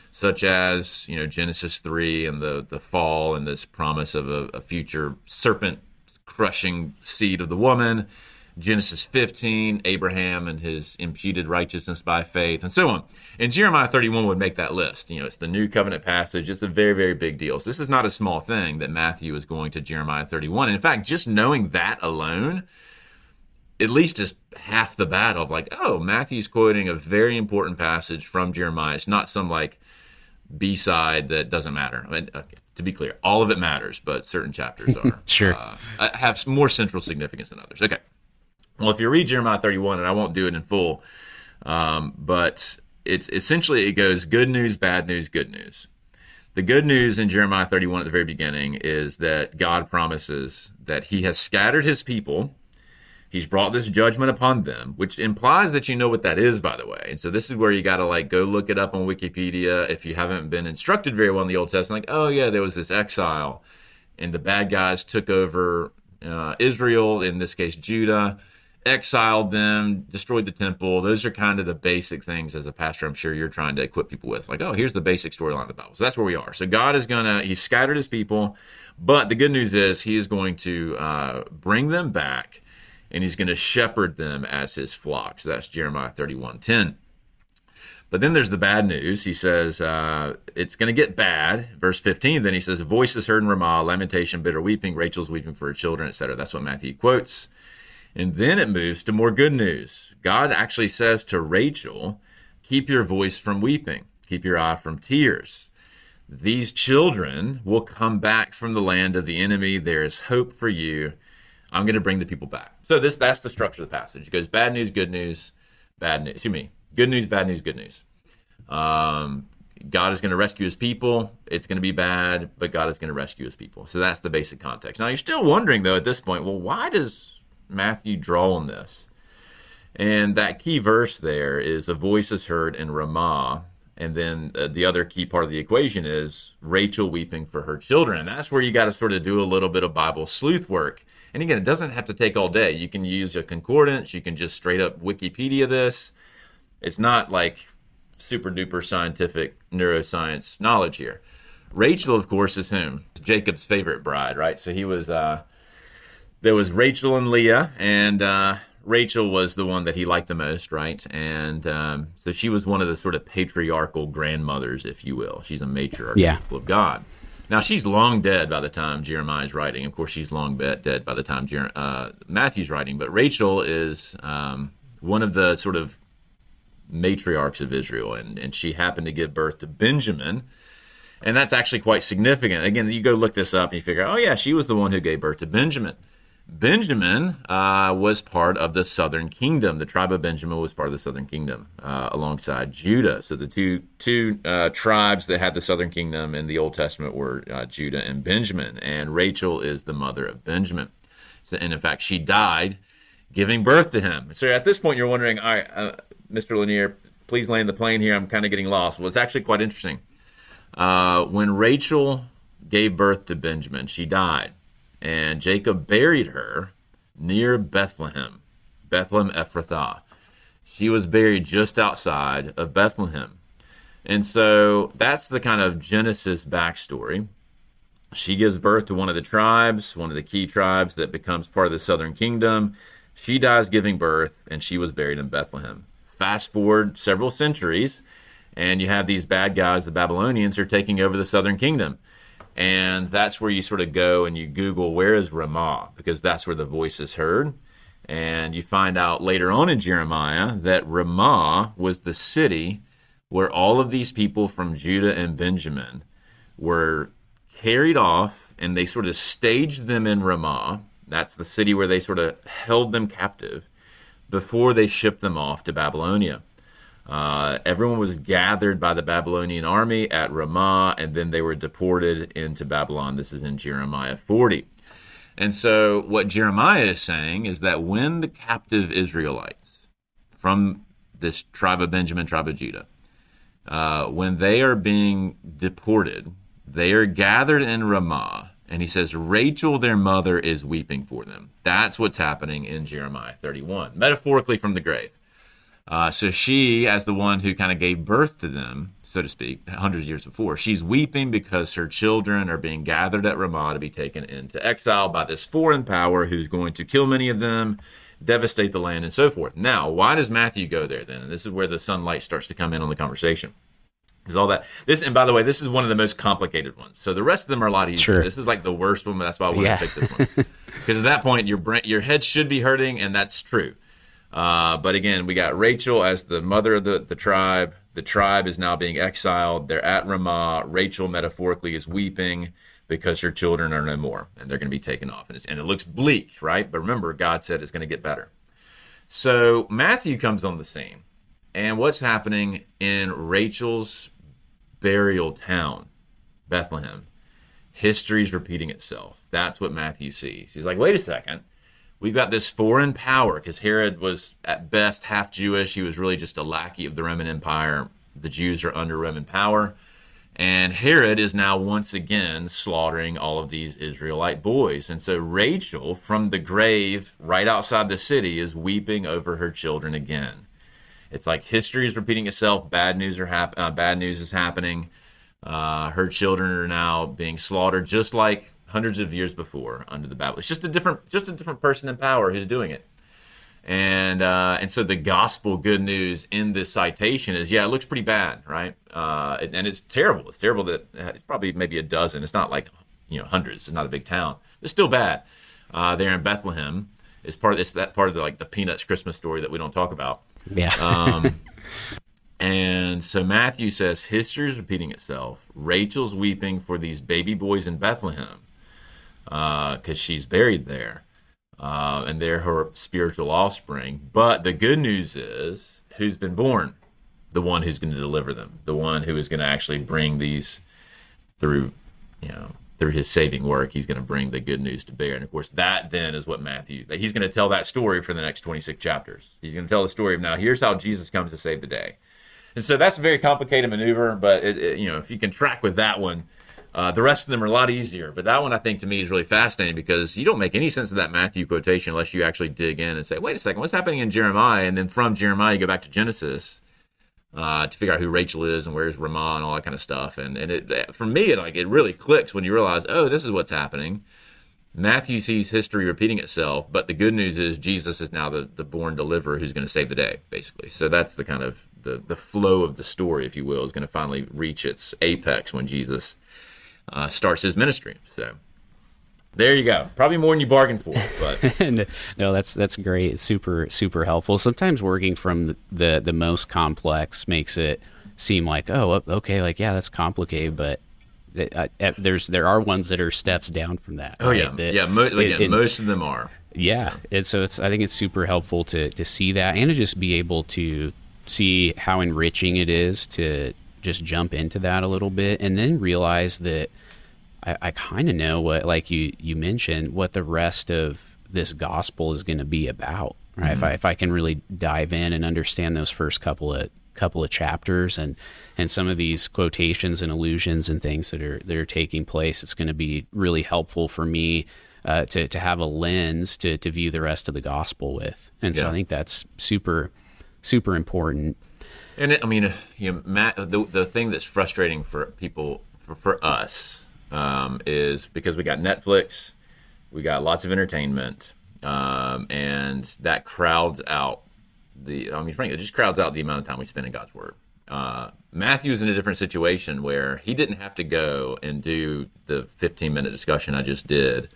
such as you know Genesis 3 and the the fall and this promise of a, a future serpent crushing seed of the woman Genesis 15, Abraham and his imputed righteousness by faith, and so on. And Jeremiah 31 would make that list. You know, it's the new covenant passage. It's a very, very big deal. So this is not a small thing that Matthew is going to Jeremiah 31. And in fact, just knowing that alone, at least is half the battle of like, oh, Matthew's quoting a very important passage from Jeremiah. It's not some like B side that doesn't matter. I mean, okay, to be clear, all of it matters, but certain chapters are sure uh, have more central significance than others. Okay. Well, if you read Jeremiah 31, and I won't do it in full, um, but it's essentially it goes good news, bad news, good news. The good news in Jeremiah 31 at the very beginning is that God promises that He has scattered His people. He's brought this judgment upon them, which implies that you know what that is, by the way. And so this is where you got to like go look it up on Wikipedia if you haven't been instructed very well in the Old Testament. Like, oh yeah, there was this exile, and the bad guys took over uh, Israel, in this case Judah exiled them, destroyed the temple. Those are kind of the basic things as a pastor, I'm sure you're trying to equip people with. Like, oh, here's the basic storyline of the Bible. So that's where we are. So God is going to, He's scattered His people, but the good news is He is going to uh, bring them back and He's going to shepherd them as His flock. So that's Jeremiah 31 10. But then there's the bad news. He says uh, it's going to get bad. Verse 15, then he says, Voices heard in Ramah, lamentation, bitter weeping, Rachel's weeping for her children, etc. That's what Matthew quotes. And then it moves to more good news. God actually says to Rachel, Keep your voice from weeping. keep your eye from tears. These children will come back from the land of the enemy. There is hope for you. I'm going to bring the people back. So this that's the structure of the passage. It goes bad news, good news, bad news. Excuse me, good news, bad news, good news. Um, God is going to rescue his people. It's going to be bad, but God is going to rescue his people. So that's the basic context. Now you're still wondering though at this point, well, why does Matthew draw on this? And that key verse there is a voice is heard in Ramah. And then uh, the other key part of the equation is Rachel weeping for her children. And that's where you got to sort of do a little bit of Bible sleuth work. And again, it doesn't have to take all day. You can use a concordance, you can just straight up Wikipedia this. It's not like super duper scientific neuroscience knowledge here. Rachel, of course, is whom? Jacob's favorite bride, right? So he was, uh, there was Rachel and Leah, and uh, Rachel was the one that he liked the most, right? And um, so she was one of the sort of patriarchal grandmothers, if you will. She's a matriarch yeah. of God. Now she's long dead by the time Jeremiah is writing. Of course, she's long dead by the time Jer- uh, Matthew's writing. But Rachel is um, one of the sort of matriarchs of Israel, and, and she happened to give birth to Benjamin. And that's actually quite significant. Again, you go look this up and you figure, oh, yeah, she was the one who gave birth to Benjamin. Benjamin uh, was part of the southern kingdom. The tribe of Benjamin was part of the southern kingdom uh, alongside Judah. So the two two uh, tribes that had the southern kingdom in the Old Testament were uh, Judah and Benjamin. And Rachel is the mother of Benjamin. So, and in fact, she died giving birth to him. So at this point, you're wondering, all right, uh, Mr. Lanier, please land the plane here. I'm kind of getting lost. Well, it's actually quite interesting. Uh, when Rachel gave birth to Benjamin, she died, and Jacob buried her near Bethlehem, Bethlehem Ephrathah. She was buried just outside of Bethlehem. And so that's the kind of Genesis backstory. She gives birth to one of the tribes, one of the key tribes that becomes part of the southern kingdom. She dies giving birth, and she was buried in Bethlehem fast forward several centuries, and you have these bad guys, the Babylonians, are taking over the southern kingdom. And that's where you sort of go and you Google where is Ramah, because that's where the voice is heard. And you find out later on in Jeremiah that Ramah was the city where all of these people from Judah and Benjamin were carried off, and they sort of staged them in Ramah. That's the city where they sort of held them captive before they shipped them off to Babylonia. Uh, everyone was gathered by the Babylonian army at Ramah, and then they were deported into Babylon. This is in Jeremiah 40. And so, what Jeremiah is saying is that when the captive Israelites from this tribe of Benjamin, tribe of Judah, uh, when they are being deported, they are gathered in Ramah and he says, Rachel, their mother, is weeping for them. That's what's happening in Jeremiah 31, metaphorically from the grave. Uh, so she, as the one who kind of gave birth to them, so to speak, hundreds of years before, she's weeping because her children are being gathered at Ramah to be taken into exile by this foreign power who's going to kill many of them, devastate the land, and so forth. Now, why does Matthew go there then? And this is where the sunlight starts to come in on the conversation because all that this and by the way this is one of the most complicated ones so the rest of them are a lot easier sure. this is like the worst one that's why i want yeah. to pick this one because at that point your brain your head should be hurting and that's true uh, but again we got rachel as the mother of the, the tribe the tribe is now being exiled they're at ramah rachel metaphorically is weeping because her children are no more and they're going to be taken off and, and it looks bleak right but remember god said it's going to get better so matthew comes on the scene and what's happening in Rachel's burial town, Bethlehem. History's repeating itself. That's what Matthew sees. He's like, wait a second. We've got this foreign power because Herod was at best half Jewish. He was really just a lackey of the Roman Empire. The Jews are under Roman power. And Herod is now once again slaughtering all of these Israelite boys. And so Rachel, from the grave right outside the city, is weeping over her children again. It's like history is repeating itself. Bad news are hap- uh, bad news is happening. Uh, her children are now being slaughtered, just like hundreds of years before under the Bible. It's just a different, just a different person in power who's doing it. And uh, and so the gospel good news in this citation is, yeah, it looks pretty bad, right? Uh, and it's terrible. It's terrible that it's probably maybe a dozen. It's not like you know hundreds. It's not a big town. It's still bad. Uh, there in Bethlehem is part of this that part of the like the Peanuts Christmas story that we don't talk about. Yeah. um, And so Matthew says history is repeating itself. Rachel's weeping for these baby boys in Bethlehem because uh, she's buried there, uh, and they're her spiritual offspring. But the good news is, who's been born? The one who's going to deliver them, the one who is going to actually bring these through, you know, through his saving work. He's going to bring the good news to bear, and of course, that then is what Matthew. That He's going to tell that story for the next twenty-six chapters. He's going to tell the story of now. Here's how Jesus comes to save the day, and so that's a very complicated maneuver. But it, it, you know, if you can track with that one uh, the rest of them are a lot easier, but that one I think to me is really fascinating because you don't make any sense of that Matthew quotation unless you actually dig in and say, wait a second, what's happening in Jeremiah? And then from Jeremiah, you go back to Genesis uh, to figure out who Rachel is and where's Ramah and all that kind of stuff. And and it, for me, it like it really clicks when you realize, oh, this is what's happening. Matthew sees history repeating itself, but the good news is Jesus is now the, the born deliverer who's going to save the day, basically. So that's the kind of the, the flow of the story, if you will, is going to finally reach its apex when Jesus uh, starts his ministry. So there you go. Probably more than you bargained for, but no, that's that's great. It's super super helpful. Sometimes working from the, the, the most complex makes it seem like oh okay like yeah that's complicated, but uh, uh, there's there are ones that are steps down from that. Oh right? yeah, that, yeah, mo- like, it, it, most of them are. Yeah, so. and so it's I think it's super helpful to to see that and to just be able to see how enriching it is to just jump into that a little bit and then realize that I, I kind of know what, like you, you mentioned, what the rest of this gospel is going to be about. Right. Mm-hmm. If I, if I can really dive in and understand those first couple of couple of chapters and and some of these quotations and allusions and things that are that are taking place, it's going to be really helpful for me uh, to to have a lens to to view the rest of the gospel with. And so yeah. I think that's super super important. And it, I mean, you know, Matt, the the thing that's frustrating for people for, for us um, is because we got Netflix, we got lots of entertainment, um, and that crowds out the. I mean, frankly, it just crowds out the amount of time we spend in God's Word. Uh, Matthew's in a different situation where he didn't have to go and do the 15 minute discussion I just did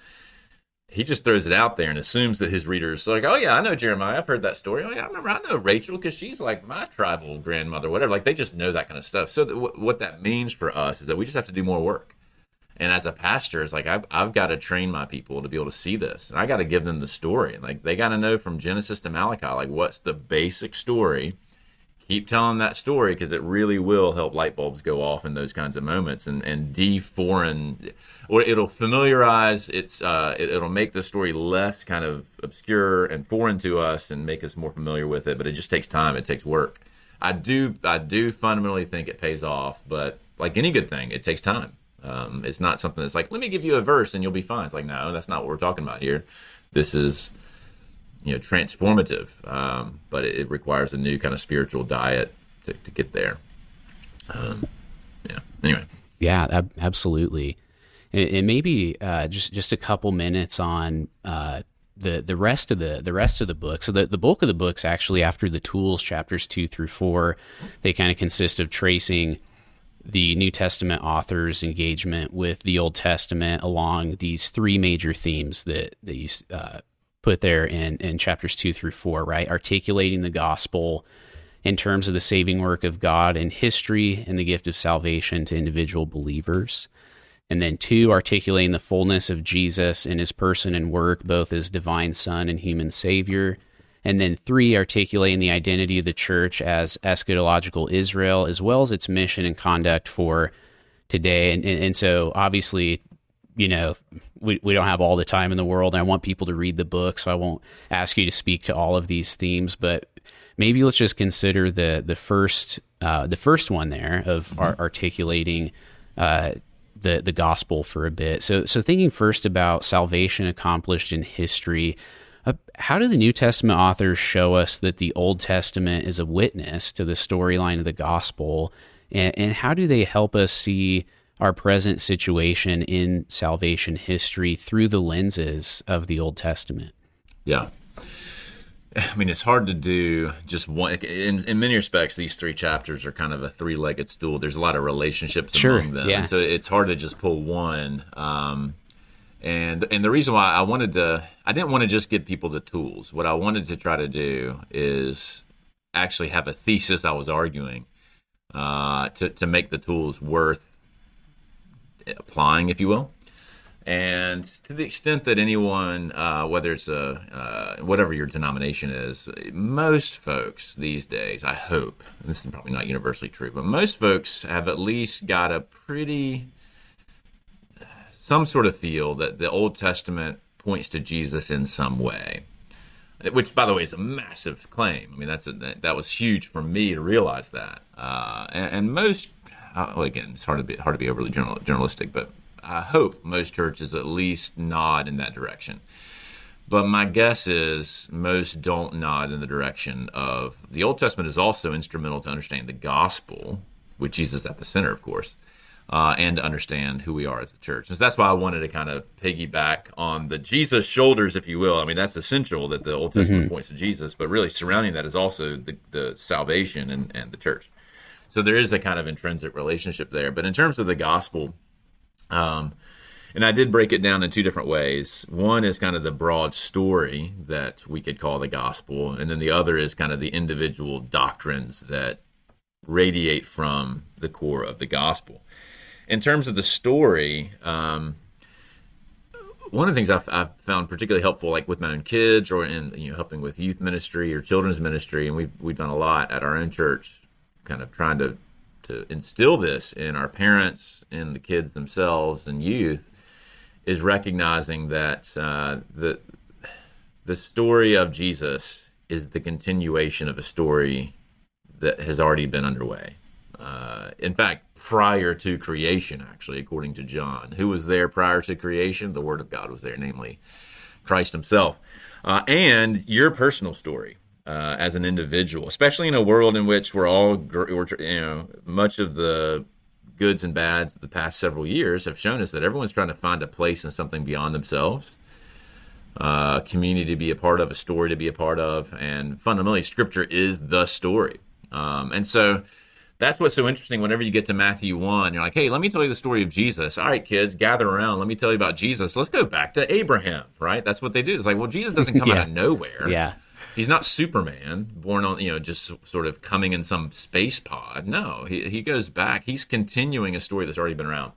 he just throws it out there and assumes that his readers are like, oh yeah, I know Jeremiah. I've heard that story. Oh yeah, I remember. I know Rachel because she's like my tribal grandmother, whatever. Like they just know that kind of stuff. So th- what that means for us is that we just have to do more work. And as a pastor, it's like I've, I've got to train my people to be able to see this, and I got to give them the story. Like they got to know from Genesis to Malachi, like what's the basic story keep telling that story because it really will help light bulbs go off in those kinds of moments and and de-foreign or it'll familiarize it's uh, it, it'll make the story less kind of obscure and foreign to us and make us more familiar with it but it just takes time it takes work. I do i do fundamentally think it pays off but like any good thing it takes time. Um, it's not something that's like let me give you a verse and you'll be fine. It's like no that's not what we're talking about here. This is you know transformative, um, but it, it, requires a new kind of spiritual diet to, to get there. Um, yeah. Anyway. Yeah, ab- absolutely. And, and maybe uh, just just a couple minutes on uh, the the rest of the the rest of the book. So the, the bulk of the books actually after the tools chapters two through four, they kind of consist of tracing the New Testament author's engagement with the Old Testament along these three major themes that that you uh, put there in, in chapters two through four, right? Articulating the gospel in terms of the saving work of God in history and the gift of salvation to individual believers. And then two, articulating the fullness of Jesus in his person and work, both as divine Son and human Savior. And then three, articulating the identity of the church as eschatological Israel, as well as its mission and conduct for today. And, and, and so, obviously, you know, we, we don't have all the time in the world. I want people to read the book, so I won't ask you to speak to all of these themes, but maybe let's just consider the the first uh, the first one there of mm-hmm. articulating uh, the the gospel for a bit. So so thinking first about salvation accomplished in history. Uh, how do the New Testament authors show us that the Old Testament is a witness to the storyline of the gospel, and, and how do they help us see our present situation in salvation history through the lenses of the Old Testament. Yeah. I mean, it's hard to do just one. In, in many respects, these three chapters are kind of a three-legged stool. There's a lot of relationships sure, among them, yeah. so it's hard to just pull one. Um, and and the reason why I wanted to, I didn't want to just give people the tools. What I wanted to try to do is actually have a thesis I was arguing uh, to to make the tools worth applying, if you will. And to the extent that anyone, uh, whether it's a uh, whatever your denomination is, most folks these days, I hope, this is probably not universally true, but most folks have at least got a pretty some sort of feel that the Old Testament points to Jesus in some way. Which, by the way, is a massive claim. I mean, that's a, that was huge for me to realize that. Uh, and, and, most, uh, well, again, it's hard to be hard to be overly general, journalistic, but I hope most churches at least nod in that direction. But my guess is most don't nod in the direction of the Old Testament is also instrumental to understanding the gospel, with Jesus at the center, of course, uh, and to understand who we are as the church. And so that's why I wanted to kind of piggyback on the Jesus shoulders, if you will. I mean, that's essential that the Old Testament mm-hmm. points to Jesus, but really surrounding that is also the, the salvation and, and the church. So there is a kind of intrinsic relationship there. But in terms of the gospel, um, and I did break it down in two different ways. One is kind of the broad story that we could call the gospel, and then the other is kind of the individual doctrines that radiate from the core of the gospel. In terms of the story, um, one of the things I've, I've, found particularly helpful, like with my own kids, or in you know helping with youth ministry or children's ministry, and we've we've done a lot at our own church, kind of trying to to instill this in our parents, in the kids themselves, and youth, is recognizing that uh, the the story of Jesus is the continuation of a story that has already been underway. Uh, in fact, prior to creation, actually, according to John, who was there prior to creation? The Word of God was there, namely Christ Himself, uh, and your personal story uh, as an individual, especially in a world in which we're all, we're, you know, much of the goods and bads of the past several years have shown us that everyone's trying to find a place in something beyond themselves, uh, a community to be a part of, a story to be a part of, and fundamentally, Scripture is the story. Um, and so that's what's so interesting whenever you get to Matthew 1. You're like, hey, let me tell you the story of Jesus. All right, kids, gather around. Let me tell you about Jesus. Let's go back to Abraham, right? That's what they do. It's like, well, Jesus doesn't come yeah. out of nowhere. Yeah he's not Superman, born on you know just sort of coming in some space pod. No, he he goes back. He's continuing a story that's already been around.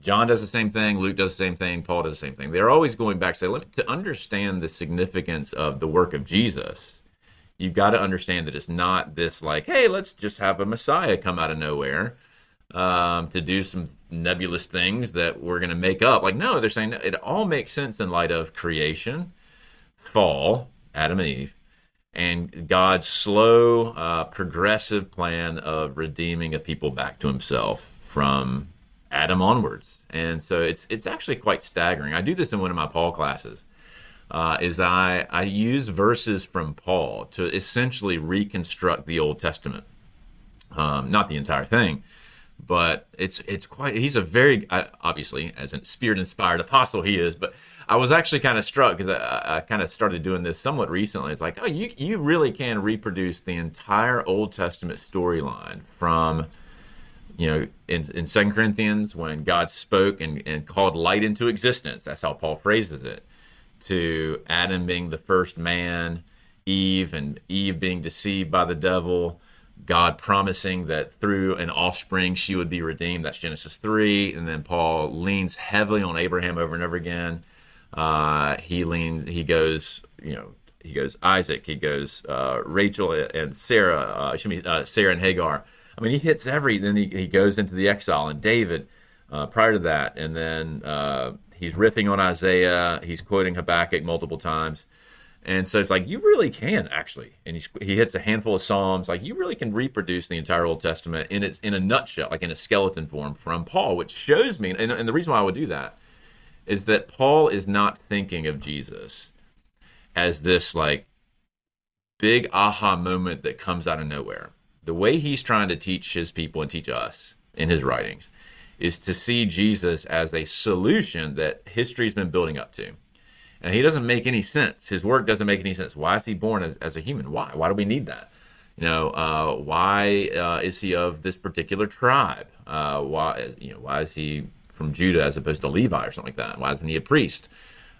John does the same thing. Luke does the same thing. Paul does the same thing. They're always going back. Say, to understand the significance of the work of Jesus, you've got to understand that it's not this like, hey, let's just have a Messiah come out of nowhere um, to do some nebulous things that we're going to make up. Like, no, they're saying it all makes sense in light of creation, fall, Adam and Eve, and God's slow, uh, progressive plan of redeeming a people back to Himself from Adam onwards. And so it's it's actually quite staggering. I do this in one of my Paul classes. Uh, is I I use verses from Paul to essentially reconstruct the Old Testament, um, not the entire thing, but it's it's quite. He's a very obviously as a spirit inspired apostle he is, but I was actually kind of struck because I, I kind of started doing this somewhat recently. It's like, oh, you you really can reproduce the entire Old Testament storyline from, you know, in in Second Corinthians when God spoke and and called light into existence. That's how Paul phrases it. To Adam being the first man, Eve and Eve being deceived by the devil. God promising that through an offspring she would be redeemed. That's Genesis 3. And then Paul leans heavily on Abraham over and over again. Uh, he leans. He goes. You know. He goes Isaac. He goes uh, Rachel and Sarah. Uh, excuse me, uh, Sarah and Hagar. I mean, he hits every. Then he, he goes into the exile and David. Uh, prior to that, and then uh, he's riffing on Isaiah. He's quoting Habakkuk multiple times. And so it's like you really can actually, and he's, he hits a handful of psalms. Like you really can reproduce the entire Old Testament in its in a nutshell, like in a skeleton form from Paul, which shows me. And, and the reason why I would do that is that Paul is not thinking of Jesus as this like big aha moment that comes out of nowhere. The way he's trying to teach his people and teach us in his writings is to see Jesus as a solution that history's been building up to. And he doesn't make any sense. His work doesn't make any sense. Why is he born as, as a human? Why? Why do we need that? You know, uh, why uh, is he of this particular tribe? Uh, why, you know, why is he from Judah as opposed to Levi or something like that? Why isn't he a priest?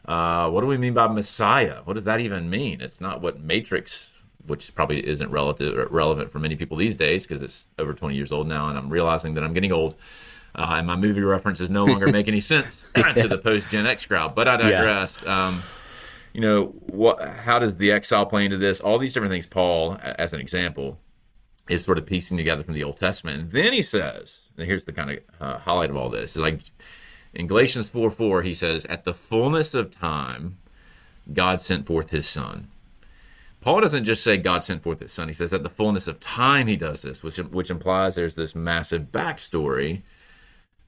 Uh, what do we mean by Messiah? What does that even mean? It's not what Matrix which probably isn't relative relevant for many people these days because it's over 20 years old now, and I'm realizing that I'm getting old. Uh, and my movie references no longer make any sense to the post Gen X crowd. But I digress. Yeah. Um, you know, what? How does the exile play into this? All these different things. Paul, as an example, is sort of piecing together from the Old Testament. And then he says, and here's the kind of uh, highlight of all this: is like in Galatians 4 4, he says, At the fullness of time, God sent forth his son. Paul doesn't just say God sent forth his son. He says at the fullness of time he does this, which which implies there's this massive backstory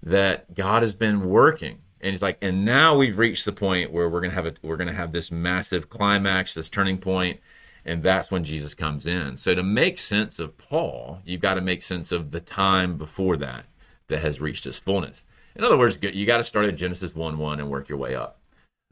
that God has been working. And he's like, and now we've reached the point where we're gonna have a we're gonna have this massive climax, this turning point, and that's when Jesus comes in. So to make sense of Paul, you've got to make sense of the time before that that has reached its fullness. In other words, you got to start at Genesis 1 1 and work your way up.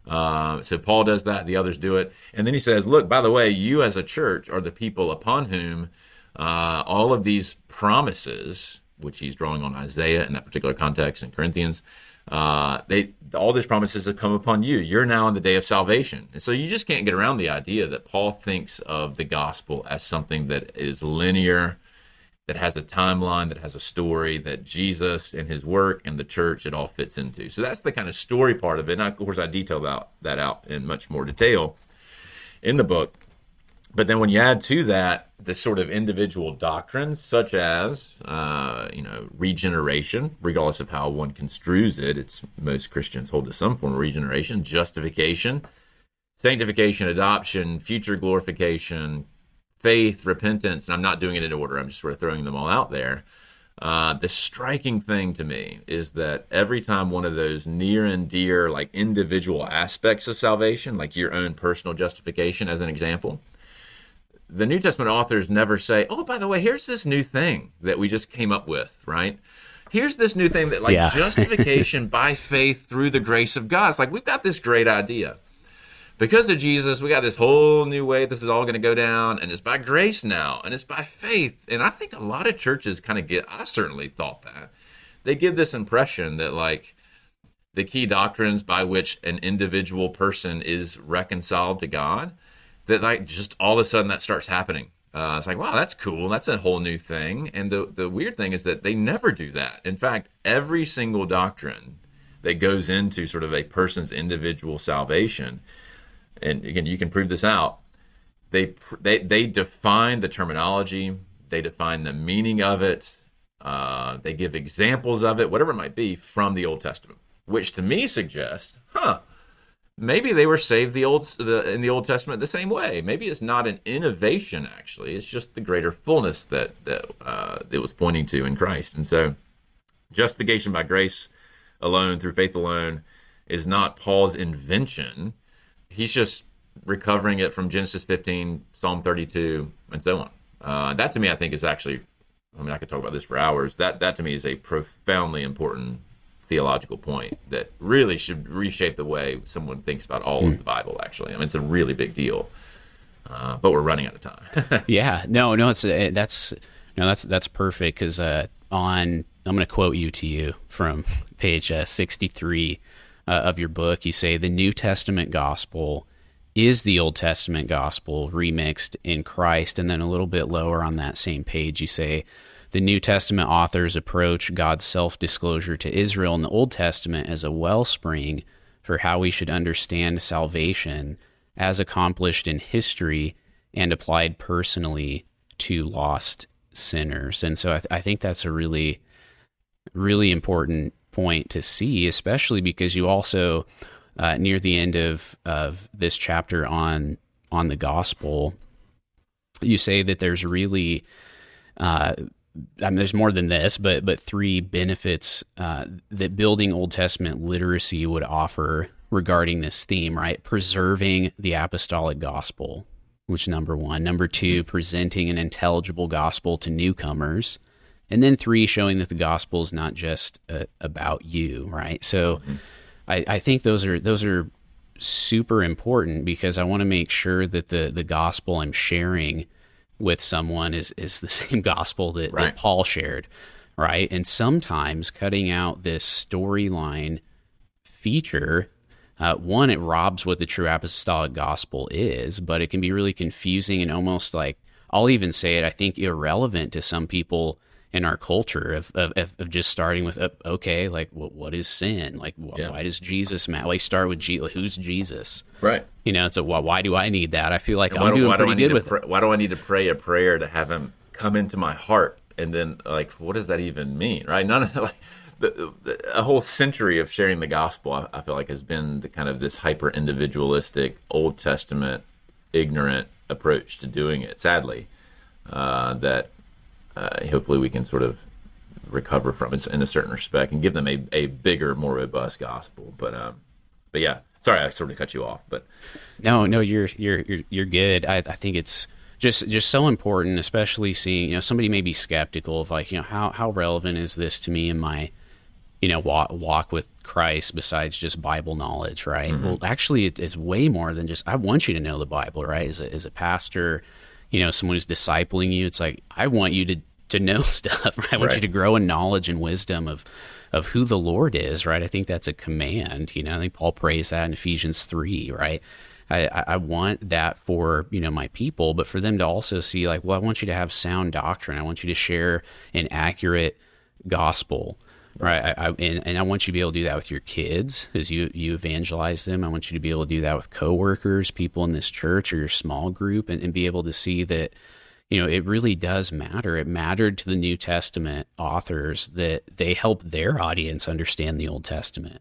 Uh, so Paul does that, the others do it. And then he says, Look, by the way, you as a church are the people upon whom uh, all of these promises, which he's drawing on Isaiah in that particular context in Corinthians, uh, they all these promises have come upon you. You're now in the day of salvation. And so you just can't get around the idea that Paul thinks of the gospel as something that is linear that has a timeline, that has a story that Jesus and his work and the church it all fits into. So that's the kind of story part of it. And of course, I detail that, that out in much more detail in the book. But then when you add to that the sort of individual doctrines, such as uh, you know regeneration, regardless of how one construes it, it's most Christians hold to some form of regeneration, justification, sanctification, adoption, future glorification, faith, repentance, and I'm not doing it in order, I'm just sort of throwing them all out there. Uh, the striking thing to me is that every time one of those near and dear, like individual aspects of salvation, like your own personal justification, as an example, the New Testament authors never say, oh, by the way, here's this new thing that we just came up with, right? Here's this new thing that, like, yeah. justification by faith through the grace of God. It's like, we've got this great idea because of Jesus, we got this whole new way this is all going to go down, and it's by grace now, and it's by faith. And I think a lot of churches kind of get, I certainly thought that. They give this impression that, like, the key doctrines by which an individual person is reconciled to God, that, like, just all of a sudden that starts happening. Uh, it's like, wow, that's cool. That's a whole new thing. And the, the weird thing is that they never do that. In fact, every single doctrine that goes into sort of a person's individual salvation and again, you can prove this out. They they they define the terminology, they define the meaning of it, uh, they give examples of it, whatever it might be, from the Old Testament, which to me suggests, huh, maybe they were saved the old the, in the Old Testament the same way. Maybe it's not an innovation actually; it's just the greater fullness that that uh, it was pointing to in Christ. And so, justification by grace alone through faith alone is not Paul's invention he's just recovering it from Genesis 15, Psalm 32, and so on. Uh, that to me, I think, is actually. I mean, I could talk about this for hours. That that to me is a profoundly important theological point that really should reshape the way someone thinks about all mm. of hmm. the Bible. Actually, I mean, it's a really big deal. Uh, but we're running out of time. yeah, no, no, it's uh, that's no, that's that's perfect because uh, on I'm going to quote you to you from page uh, 63 uh, of your book, you say the New Testament gospel is the Old Testament gospel remixed in Christ. And then a little bit lower on that same page, you say the New Testament authors approach God's self disclosure to Israel in the Old Testament as a wellspring for how we should understand salvation as accomplished in history and applied personally to lost sinners. And so I, th- I think that's a really, really important point to see, especially because you also uh, near the end of of this chapter on on the gospel, you say that there's really uh, I mean, there's more than this, but but three benefits uh, that building Old Testament literacy would offer regarding this theme, right? Preserving the apostolic gospel, which number one. Number two, presenting an intelligible gospel to newcomers and then three showing that the gospel is not just uh, about you right so mm-hmm. I, I think those are those are super important because i want to make sure that the the gospel i'm sharing with someone is is the same gospel that, right. that paul shared right and sometimes cutting out this storyline feature uh, one, it robs what the true apostolic gospel is, but it can be really confusing and almost like, I'll even say it, I think, irrelevant to some people in our culture of, of, of just starting with, uh, okay, like, what, what is sin? Like, wh- Yeah. why does Jesus matter? Like, start with Jesus. Who's Jesus? Right. You know, so why, why do I need that? I feel like And I'm do- doing do pretty need good to with pray, why do I need to pray a prayer to have him come into my heart? And then, like, what does that even mean? Right? None of like the, the, a whole century of sharing the gospel. I, I feel like has been the kind of this hyper individualistic Old Testament ignorant approach to doing it. Sadly, uh, that uh, hopefully we can sort of recover from it in a certain respect and give them a, a bigger, more robust gospel. But um, but yeah, sorry, I sort of cut you off, but No, no, you're you're you're you're good. I, I think it's just just so important, especially seeing you know somebody may be skeptical of like you know how how relevant is this to me in my you know walk, walk with Christ besides just Bible knowledge, right? Well, actually, it, it's way more than just I want you to know the Bible, right? As a, as a pastor, you know, someone who's discipling you, it's like I want you to to know stuff. Right? I want you to grow in knowledge and wisdom of of who the Lord is, right? I think that's a command. You know, I think Paul prays that in Ephesians three, right? I, I I want that for you know my people, but for them to also see like, well, I want you to have sound doctrine. I want you to share an accurate gospel, right? I, I, and, and I want you to be able to do that with your kids as you you evangelize them. I want you to be able to do that with coworkers, people in this church or your small group, and, and be able to see that you know, it really does matter. It mattered to the New Testament authors that they help their audience understand the Old Testament,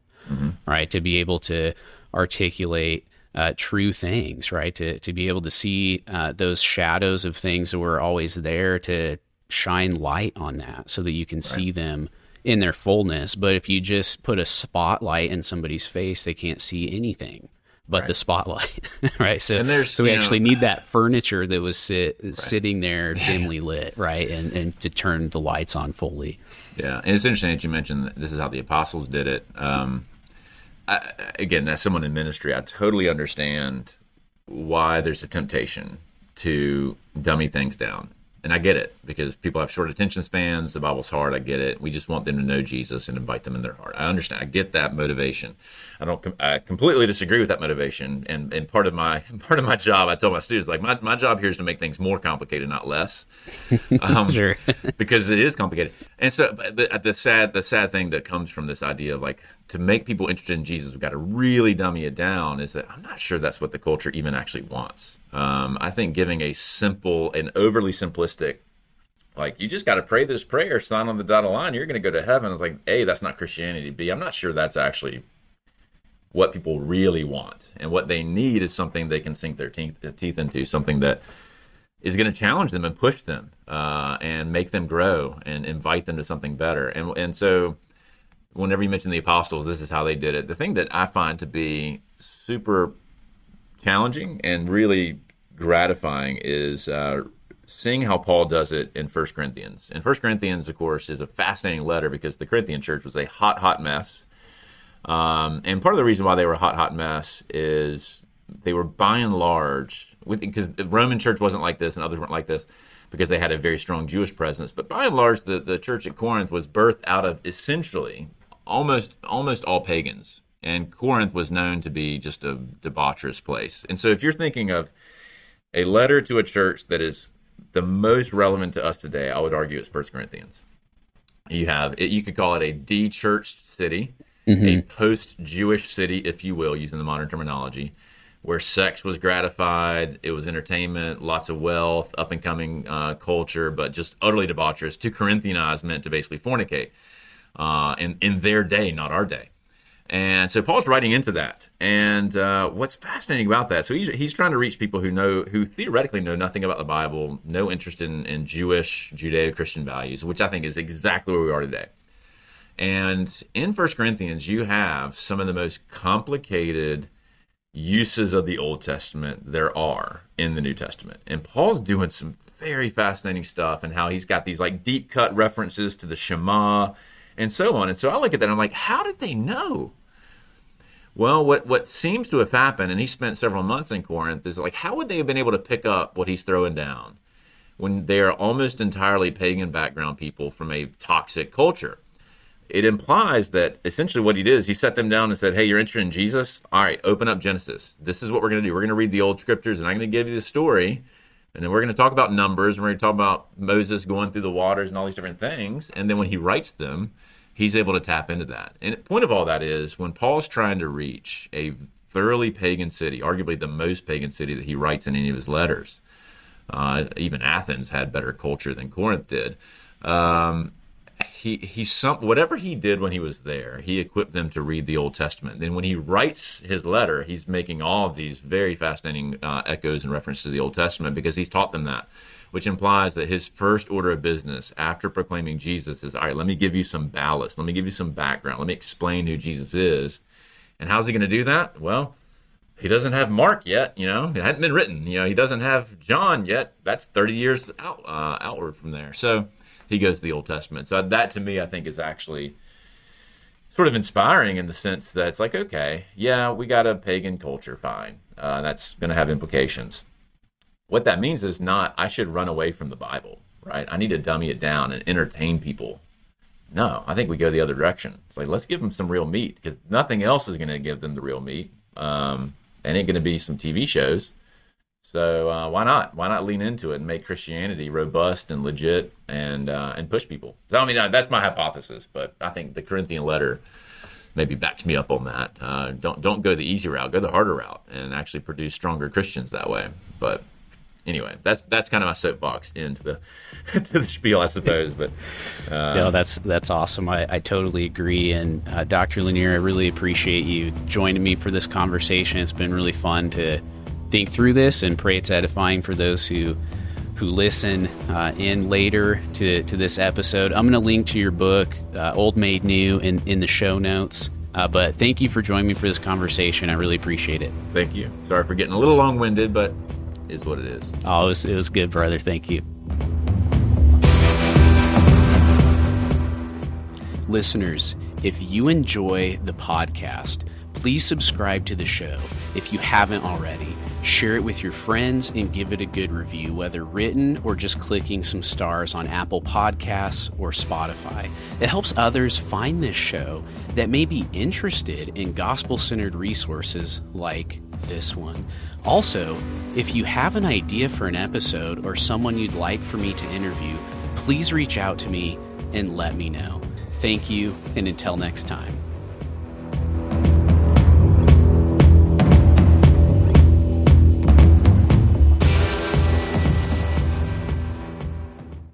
right? To be able to articulate uh, true things, right? To to be able to see uh, those shadows of things that were always there to shine light on that, so that you can see them in their fullness. But if you just put a spotlight in somebody's face, they can't see anything but the spotlight, right? So, so we you know, actually need that furniture that was sit, sitting there dimly lit, right? And and to turn the lights on fully. Yeah, and it's interesting that you mentioned that this is how the apostles did it. Um, I, again, as someone in ministry, I totally understand why there's a temptation to dummy things down, and I get it because people have short attention spans. The Bible's hard. I get it. We just want them to know Jesus and invite them in their heart. I understand. I get that motivation. I don't. I completely disagree with that motivation. And and part of my part of my job, I tell my students like my my job here is to make things more complicated, not less um, Sure. because it is complicated. And so the, the sad the sad thing that comes from this idea of like to make people interested in Jesus, we've got to really dummy it down. Is that I'm not sure that's what the culture even actually wants. Um, I think giving a simple and overly simplistic like you just got to pray this prayer, sign on the dotted line, you're going to go to heaven. It's like, A, that's not Christianity. B, I'm not sure that's actually what people really want. And what they need is something they can sink their teeth, teeth into, something that is going to challenge them and push them uh, and make them grow and invite them to something better. And and so, whenever you mention the apostles, this is how they did it. The thing that I find to be super challenging and really gratifying is uh, seeing how Paul does it in First Corinthians. And First Corinthians, of course, is a fascinating letter because the Corinthian church was a hot, hot mess. Um, and part of the reason why they were a hot, hot mess is they were by and large, because the Roman church wasn't like this and others weren't like this because they had a very strong Jewish presence. But by and large, the, the church at Corinth was birthed out of essentially almost almost all pagans. And Corinth was known to be just a debaucherous place. And so if you're thinking of a letter to a church that is the most relevant to us today, I would argue it's First Corinthians. You have it, you could call it a de-churched city, a post-Jewish city, if you will, using the modern terminology, where sex was gratified, it was entertainment, lots of wealth, up and coming uh, culture, but just utterly debaucherous. To Corinthianize meant to basically fornicate, uh, in in their day, not our day. And so Paul's writing into that. And uh, what's fascinating about that, so he's, he's trying to reach people who know, who theoretically know nothing about the Bible, no interest in, in Jewish, Judeo Christian values, which I think is exactly where we are today. And in First Corinthians, you have some of the most complicated uses of the Old Testament there are in the New Testament. And Paul's doing some very fascinating stuff and how he's got these like deep cut references to the Shema and so on. And so I look at that I'm like, how did they know? Well, what, what seems to have happened, and he spent several months in Corinth, is like, how would they have been able to pick up what he's throwing down when they are almost entirely pagan background people from a toxic culture? It implies that essentially what he did is he set them down and said, Hey, you're interested in Jesus? All right, open up Genesis. This is what we're going to do. We're going to read the old scriptures and I'm going to give you the story. And then we're going to talk about numbers and we're going to talk about Moses going through the waters and all these different things. And then when he writes them, he's able to tap into that. And the point of all that is when Paul's trying to reach a thoroughly pagan city, arguably the most pagan city that he writes in any of his letters, uh, even Athens had better culture than Corinth did. Um, he he some whatever he did when he was there, he equipped them to read the Old Testament. Then when he writes his letter, he's making all of these very fascinating uh, echoes and reference to the Old Testament because he's taught them that, which implies that his first order of business after proclaiming Jesus is all right. Let me give you some ballast. Let me give you some background. Let me explain who Jesus is. And how's he going to do that? Well, he doesn't have Mark yet. You know, it hadn't been written. You know, he doesn't have John yet. That's thirty years out uh, outward from there. So he goes to the Old Testament. So that to me, I think, is actually sort of inspiring in the sense that it's like, okay, yeah, we got a pagan culture, fine. Uh, that's going to have implications. What that means is not I should run away from the Bible, right? I need to dummy it down and entertain people. No, I think we go the other direction. It's like let's give them some real meat because nothing else is going to give them the real meat. Um, and ain't going to be some TV shows. So uh, why not? Why not lean into it and make Christianity robust and legit and uh, and push people? So I mean uh, that's my hypothesis, but I think the Corinthian letter maybe backs me up on that. Uh, don't don't go the easy route, go the harder route, and actually produce stronger Christians that way. But anyway, that's that's kind of my soapbox into the to the spiel, I suppose. But uh, no, that's that's awesome. I, I totally agree. And uh, Dr. Lanier, I really appreciate you joining me for this conversation. It's been really fun to think through this and pray it's edifying for those who who listen uh, in later to, to this episode. I'm going to link to your book, uh, Old Made New, in, in the show notes. Uh, but thank you for joining me for this conversation. I really appreciate it. Thank you. Sorry for getting a little long winded, but is what it is. Oh, it was, it was good, brother. Thank you. Listeners, if you enjoy the podcast, please subscribe to the show if you haven't already. Share it with your friends and give it a good review, whether written or just clicking some stars on Apple Podcasts or Spotify. It helps others find this show that may be interested in gospel centered resources like this one. Also, if you have an idea for an episode or someone you'd like for me to interview, please reach out to me and let me know. Thank you, and until next time.